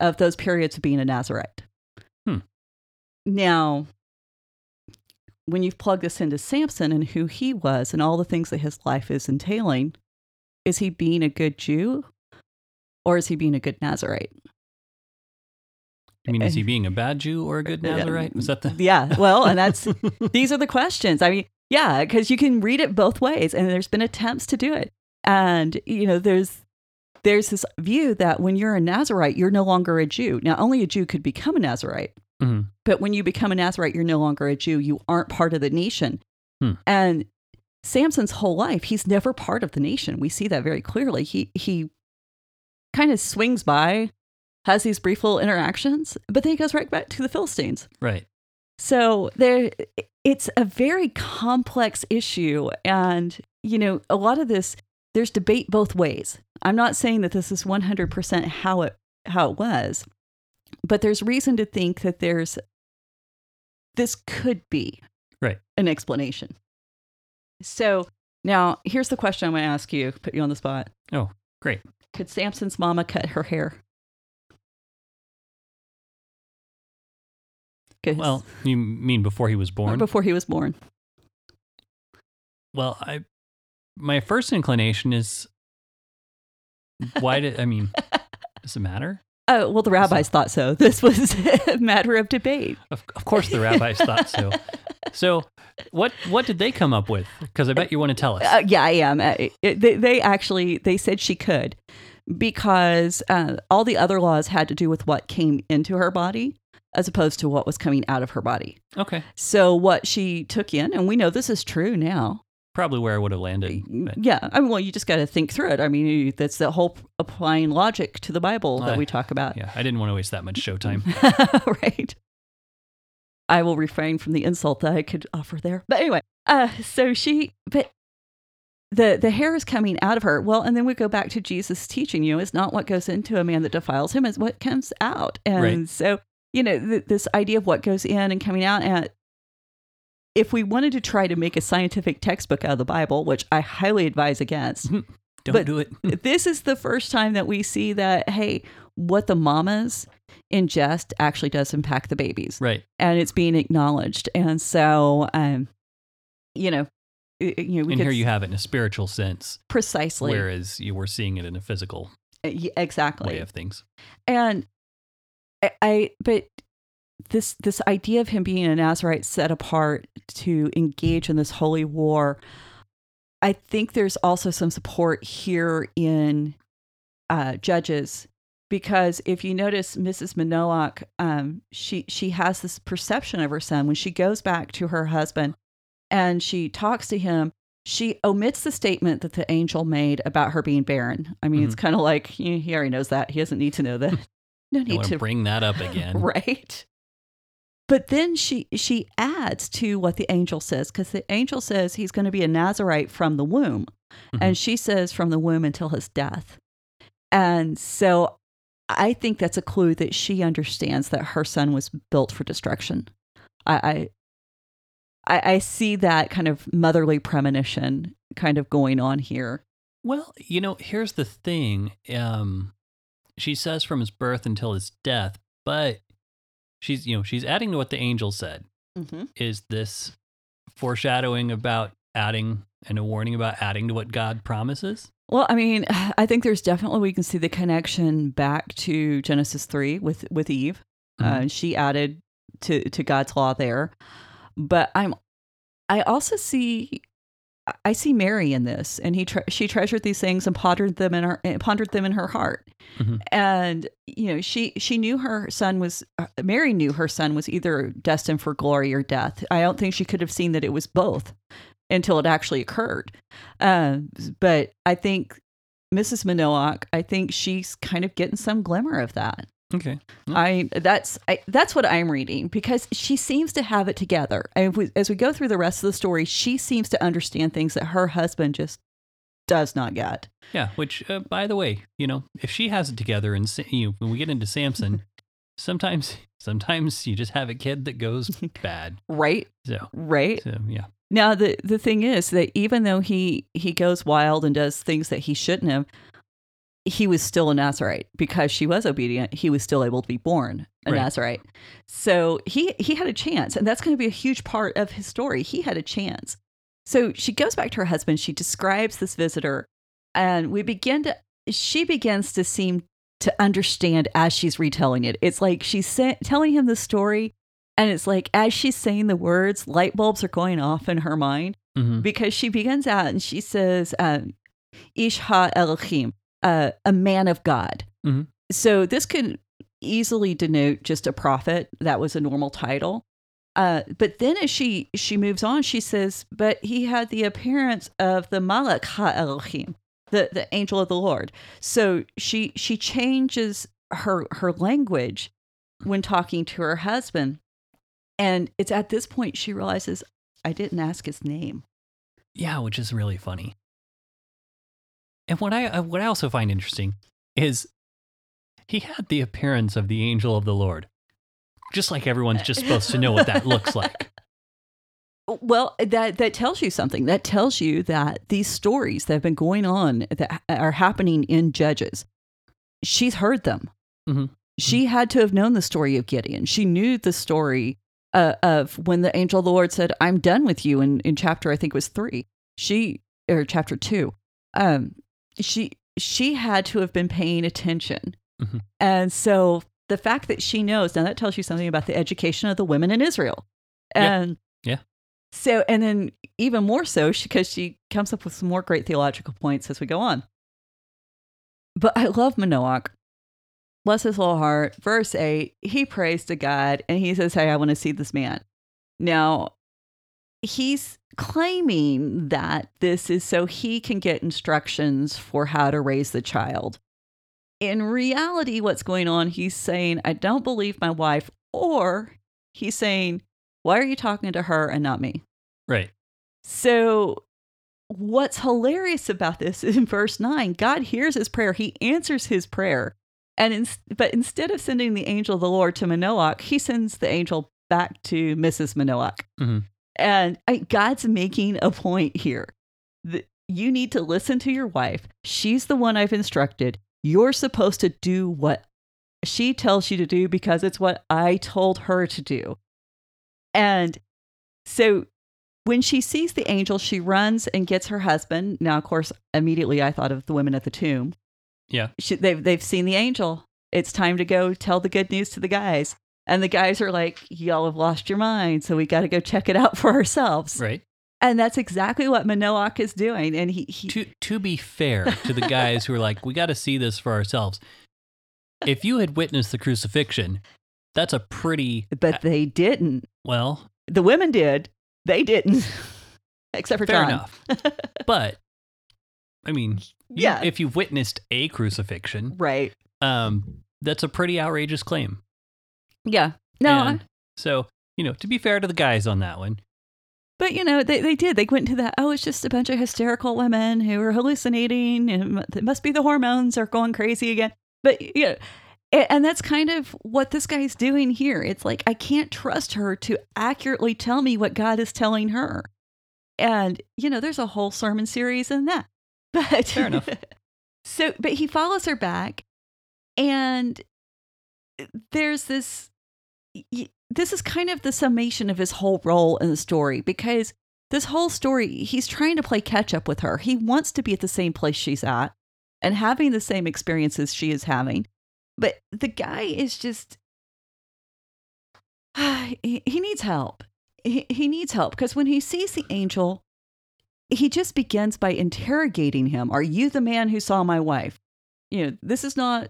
of those periods of being a Nazarite. Hmm. Now, when you've plugged this into Samson and who he was and all the things that his life is entailing, is he being a good Jew or is he being a good Nazarite? I mean, is he being a bad Jew or a good Nazarite? Was that the? Yeah, well, and that's (laughs) these are the questions. I mean, yeah, because you can read it both ways, and there's been attempts to do it. And you know, there's there's this view that when you're a Nazarite, you're no longer a Jew. Now, only a Jew could become a Nazarite, Mhm. but when you become a Nazarite, you're no longer a Jew. You aren't part of the nation. Hmm. And Samson's whole life, he's never part of the nation. We see that very clearly. He he kind of swings by, has these brief little interactions, but then he goes right back to the Philistines. Right. So there it's a very complex issue and you know a lot of this there's debate both ways. I'm not saying that this is 100% how it how it was, but there's reason to think that there's this could be Right. an explanation. So now here's the question I'm going to ask you, put you on the spot. Oh, great. Could Samson's mama cut her hair? Well, you mean before he was born? before he was born. Well, I my first inclination is why did I mean (laughs) does it matter? Oh, well, the rabbis thought so. (laughs) This was a matter of debate. Of, of course the rabbis thought so. (laughs) So what what did they come up with? Because I bet you want to tell us. Uh, yeah, I am. Uh, it- they, they actually they said she could because uh, all the other laws had to do with what came into her body as opposed to what was coming out of her body. Okay. So what she took in, and we know this is true now. Probably where I would have landed. but- Yeah, I mean, well, you just got to think through it. I mean, that's the whole applying logic to the Bible that we talk about. yeah, I didn't want to waste that much showtime. (laughs) right. I will refrain from the insult that I could offer there. But anyway, uh, so she, but the the hair is coming out of her. Well, and then we go back to Jesus' teaching. You know, it's not what goes into a man that defiles him; it's what comes out. And Right. so, you know, th- this idea of what goes in and coming out. And if we wanted to try to make a scientific textbook out of the Bible, which I highly advise against, Don't But- do it. (laughs) this is the first time that we see that hey, what the mamas ingest actually does impact the babies right. and it's being acknowledged. And so, um, you know, you know, we And here you have it in a spiritual sense, precisely whereas you were seeing it in a physical Uh, exactly. way of things. And I, I, but this this idea of him being a Nazarite set apart to engage in this holy war, I think there's also some support here in uh, Judges because if you notice Mrs. Manoach, um, she she has this perception of her son when she goes back to her husband and she talks to him. She omits the statement that the angel made about her being barren. I mean, it's kind of like he he already knows that. He doesn't need to know that. (laughs) No need to bring that up again. (laughs) right but then she she adds to what the angel says because the angel says he's going to be a nazarite from the womb Mhm. and she says from the womb until his death and so i think that's a clue that she understands that her son was built for destruction i i i, I see that kind of motherly premonition kind of going on here Well, you know, here's the thing. Um, she says from his birth until his death, but she's, you know, she's adding to what the angel said. mm-hmm. Is this foreshadowing about adding and a warning about adding to what God promises? Well, I mean, (sighs) I think there's definitely we can see the connection back to Genesis three with with Eve. Mhm. Uh, she added to to God's law there, but I'm I also see I see Mary in this, and he tre- she treasured these things and pondered them in her pondered them in her heart, Mhm. and you know she she knew her son was uh, Mary knew her son was either destined for glory or death. I don't think she could have seen that it was both until it actually occurred. Uh, but I think Mrs. Manoach, I think she's kind of getting some glimmer of that. Okay. I that's I, that's what I'm reading because she seems to have it together. And we, as we go through the rest of the story, she seems to understand things that her husband just does not get. Yeah. Which, uh, by the way, you know, if she has it together, and you know, when we get into Samson, (laughs) sometimes, sometimes you just have a kid that goes (laughs) bad. Right? So, Right? so yeah. Now the the thing is that even though he he goes wild and does things that he shouldn't have, he was still a Nazarite because she was obedient. He was still able to be born a Right. Nazarite. So he he had a chance, and that's going to be a huge part of his story. He had a chance. So she goes back to her husband. She describes this visitor, and we begin to. She begins to seem to understand as she's retelling it. It's like she's sa- telling him the story, and it's like as she's saying the words, light bulbs are going off in her mind hmm because she begins out and she says, um, Ish ha Elohim, uh, a man of God. Mhm. So this could easily denote just a prophet. That was a normal title. Uh, but then as she she moves on, she says, but he had the appearance of the Malach ha Elohim, the, the angel of the Lord. So she she changes her her language when talking to her husband. And it's at this point she realizes I didn't ask his name. Yeah, which is really funny. And what I uh, what I also find interesting is he had the appearance of the angel of the Lord. Just like everyone's just supposed to know what that looks (laughs) like. Well, that that tells you something. That tells you that these stories that have been going on that are happening in Judges, she's heard them. Mhm. She had to have known the story of Gideon. She knew the story uh, of when the angel of the Lord said, "I'm done with you." In in chapter, I think it was three. She or chapter two. Um, she she had to have been paying attention, Mhm. and so the fact that she knows now that tells you something about the education of the women in Israel, and Yeah. so, and then even more so because she comes up with some more great theological points as we go on. But I love Manoach. Bless his little heart. Verse 8, he prays to God and he says, Hey, I want to see this man. Now, he's claiming that this is so he can get instructions for how to raise the child. In reality, what's going on, he's saying, I don't believe my wife, or he's saying, Why are you talking to her and not me? Right. So, what's hilarious about this is (laughs) in verse 9, God hears his prayer, he answers his prayer. And in, but instead of sending the angel of the Lord to Manoach, he sends the angel back to Mrs. Manoach. Mhm. And I, God's making a point here. that you need to listen to your wife. She's the one I've instructed. You're supposed to do what she tells you to do because it's what I told her to do. And so when she sees the angel, she runs and gets her husband. Now, of course, immediately I thought of the women at the tomb. Yeah. She, they've, they've seen the angel. It's time to go tell the good news to the guys. And the guys are like, Y'all have lost your mind. So we got to go check it out (laughs) for ourselves. Right. And that's exactly what Manoach is doing. And he, he To to be fair to the guys who are like, we got to see this for ourselves. If you had witnessed the crucifixion, that's a pretty but they didn't. well, The women did. They didn't. (laughs) Except for fair John. enough. But I mean, you- Yeah. if you've witnessed a crucifixion, Right. um, that's a pretty outrageous claim. Yeah. No, And so you know, to be fair to the guys on that one, But you know, they, they did. They went to that. Oh, it's just a bunch of hysterical women who are hallucinating. And it must be the hormones are going crazy again. But you know, and that's kind of what this guy's doing here. It's like I can't trust her to accurately tell me what God is telling her. And you know, there's a whole sermon series in that. (laughs) But Fair enough. (laughs) so, but he follows her back, and uh, there's this. This is kind of the summation of his whole role in the story because this whole story, he's trying to play catch up with her. He wants to be at the same place she's at and having the same experiences she is having. But the guy is just, (sighs) he, needs help. He, he needs help because when he sees the angel, he just begins by interrogating him Are you the man who saw my wife? You know, this is not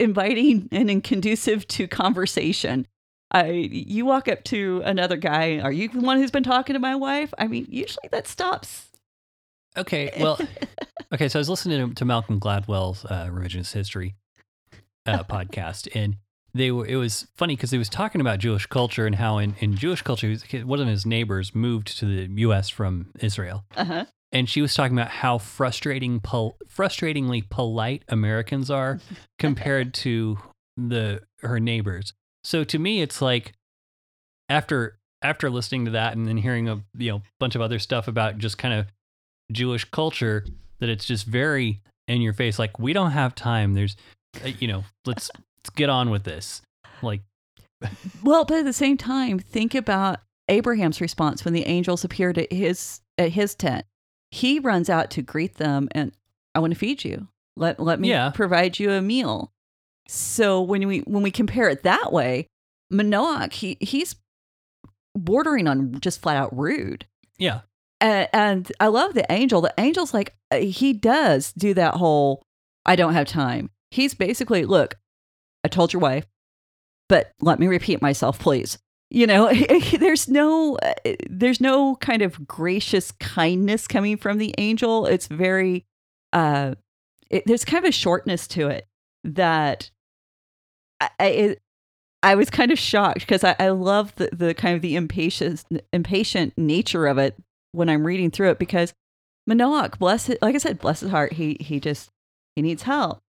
inviting and conducive to conversation. I, you walk up to another guy. Are you the one who's been talking to my wife? I mean, usually that stops. Okay, well, (laughs) okay. So I was listening to, to Malcolm Gladwell's uh, revisionist history uh, podcast, and they were. It was funny because he was talking about Jewish culture and how in, in Jewish culture, one of his neighbors moved to the U.S. from Israel, Uh-huh. and she was talking about how frustrating, pol- frustratingly polite Americans are (laughs) compared to the her neighbors. So to me, it's like after after listening to that and then hearing a you know bunch of other stuff about just kind of Jewish culture, that it's just very in your face. Like we don't have time. There's, uh, you know, let's let's get on with this. Like Well, but at the same time, think about Abraham's response when the angels appeared at his at his tent. He runs out to greet them and I want to feed you. Let let me Yeah. provide you a meal. So when we when we compare it that way, Manoach, he he's bordering on just flat out rude. yeah, And, and I love the angel. The angel's like uh, he does do that whole I don't have time. He's basically, look, I told your wife, but let me repeat myself, please. You know, (laughs) there's no uh, there's no kind of gracious kindness coming from the angel. It's very uh it, there's kind of a shortness to it that I I, it, I was kind of shocked because I, I love the, the kind of the impatient impatient nature of it when I'm reading through it because Manoach, bless it, like I said, bless his heart, he he just he needs help.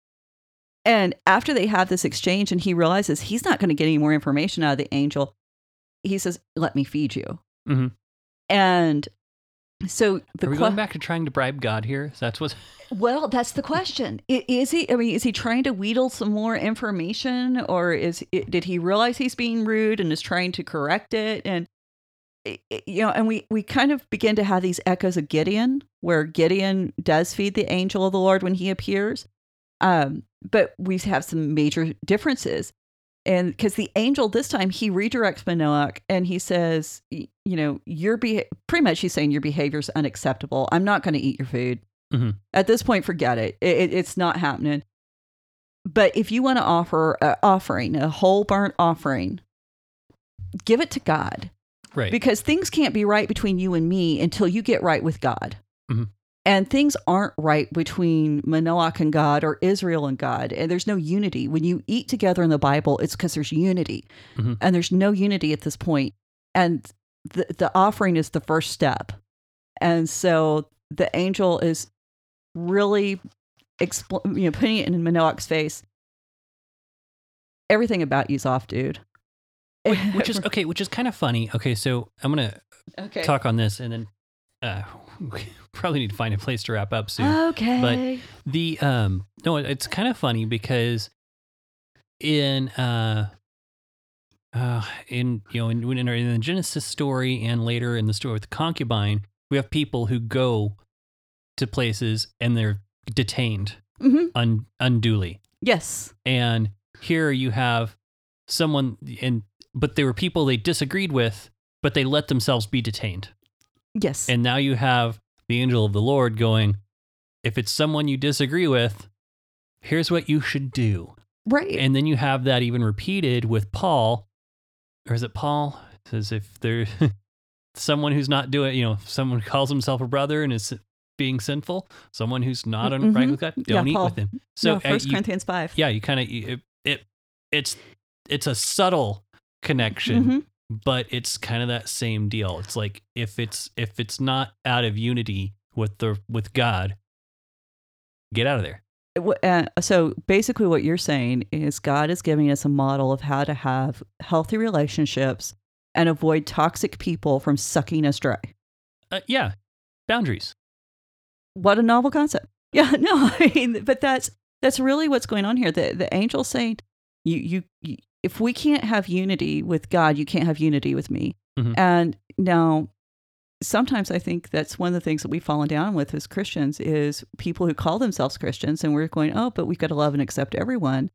And after they have this exchange and he realizes he's not going to get any more information out of the angel, he says, "Let me feed you." Mhm. And so the are we que- going back to trying to bribe God here? That's what. (laughs) well, that's the question. Is he? I mean, is he trying to wheedle some more information, or is did he realize he's being rude and is trying to correct it? And you know, and we we kind of begin to have these echoes of Gideon, where Gideon does feed the angel of the Lord when he appears, um, but we have some major differences. And because the angel this time he redirects Manoach and he says, you know, your be pretty much he's saying your behavior is unacceptable. I'm not going to eat your food. At this point, forget it. It, it. It's not happening. But if you want to offer an offering, a whole burnt offering, give it to God Right. because things can't be right between you and me until you get right with God. Mhm. And things aren't right between Manoach and God or Israel and God. And there's no unity. When you eat together in the Bible, it's because there's unity. Mhm. And there's no unity at this point. And the, the offering is the first step. And so the angel is really expl- you know, putting it in Manoach's face. Everything about you's off, dude. which is (laughs) okay. Which is kind of funny. Okay, so I'm gonna okay. talk on this, and then uh, we (laughs) probably need to find a place to wrap up soon. Okay. But the um no, it's kind of funny because in uh uh in you know in in, our- in the Genesis story and later in the story with the concubine, we have people who go to places and they're detained hmm un, unduly. Yes. And here you have someone and but they were people they disagreed with, but they let themselves be detained. Yes. And now you have the angel of the Lord going, if it's someone you disagree with, here's what you should do. right. And then you have that even repeated with Paul, or is it Paul? It says if there's (laughs) someone who's not doing, you know, someone calls himself a brother and is being sinful, someone who's not on right Mhm. with God, don't eat Paul. with him. so So uh, First you- Corinthians five. yeah, you kind of it, it it's it's a subtle connection, Mhm. But it's kind of that same deal. It's like if it's if it's not out of unity with the with God, get out of there. Uh, so basically, what you're saying is God is giving us a model of how to have healthy relationships and avoid toxic people from sucking us dry. Uh, yeah, boundaries. What a novel concept. (laughs) Yeah, no, I mean, but that's that's really what's going on here. The the angel's saying, you, you if we can't have unity with God, you can't have unity with me. Mhm. And now, sometimes I think that's one of the things that we've fallen down with as Christians is people who call themselves Christians and we're going, oh, but we've got to love and accept everyone.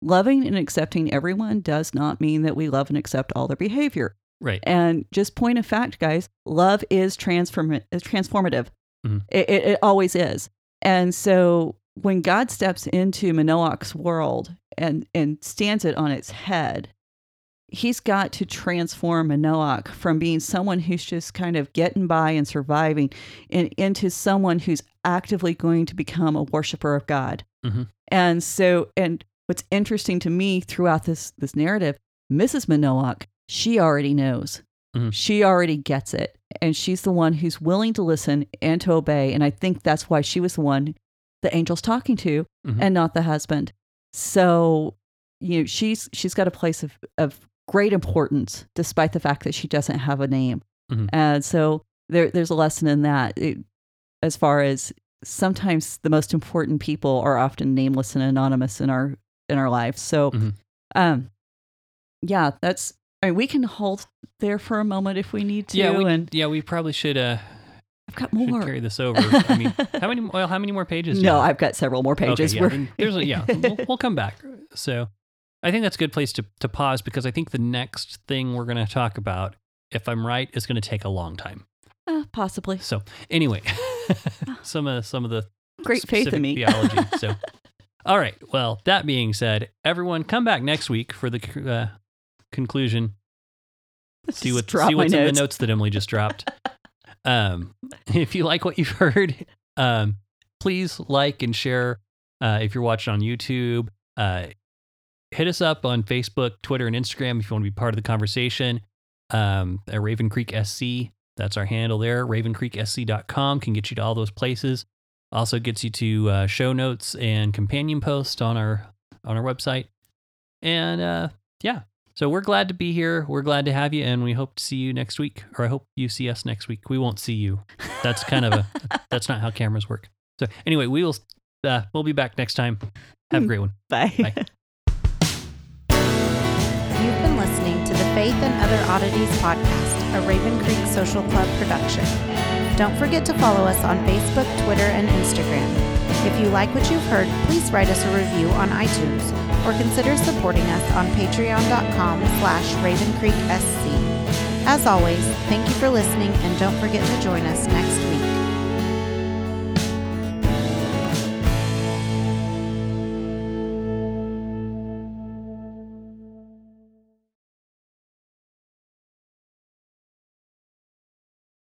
Loving and accepting everyone does not mean that we love and accept all their behavior. Right. And just point of fact, guys, love is transform- transformative. Mhm. It, it, it always is. And so when God steps into Manoach's world and, and stands it on its head, he's got to transform Manoach from being someone who's just kind of getting by and surviving in, into someone who's actively going to become a worshiper of God. Mhm. And so, and what's interesting to me throughout this this narrative, Mrs. Manoach, she already knows. Mhm. She already gets it. And she's the one who's willing to listen and to obey. And I think that's why she was the one the angel's talking to Mhm. and not the husband. So, you know, she's she's got a place of, of great importance, despite the fact that she doesn't have a name. Mhm. And so there there's a lesson in that. It, as far as sometimes the most important people are often nameless and anonymous in our in our lives. So, Mhm. um, yeah, that's. I mean, we can hold there for a moment if we need to. yeah, we, and yeah, we probably should uh I've got more. should carry this over. I mean, (laughs) how many well, how many more pages? No. I've got several more pages. Okay, yeah, there's a, yeah, (laughs) we'll, we'll come back. So, I think that's a good place to to pause because I think the next thing we're going to talk about, if I'm right, is going to take a long time. Uh, possibly. So, anyway, (laughs) some of some of the Great faith in me. theology. So, all right. Well, that being said, everyone come back next week for the uh, conclusion. See what see what's in the notes that Emily just dropped. Um, (laughs) if you like what you've heard, um, please like and share. Uh, if you're watching on YouTube, uh, hit us up on Facebook, Twitter, and Instagram if you want to be part of the conversation. Um, at Raven Creek SC, that's our handle there. RavenCreekSC.com can get you to all those places. Also gets you to uh, show notes and companion posts on our on our website. And uh, yeah, so we're glad to be here. We're glad to have you, and we hope to see you next week. Or I hope you see us next week. We won't see you. That's kind of a (laughs) that's not how cameras work. So anyway, we will uh, we'll be back next time. Have a great one. Bye. Bye. (laughs) You've been listening to the Faith and Other Oddities podcast, a Raven Creek Social Club production. Don't forget to follow us on Facebook, Twitter, and Instagram. If you like what you've heard, please write us a review on iTunes or consider supporting us on patreon.com slash ravencreeksc. As always, thank you for listening and don't forget to join us next week.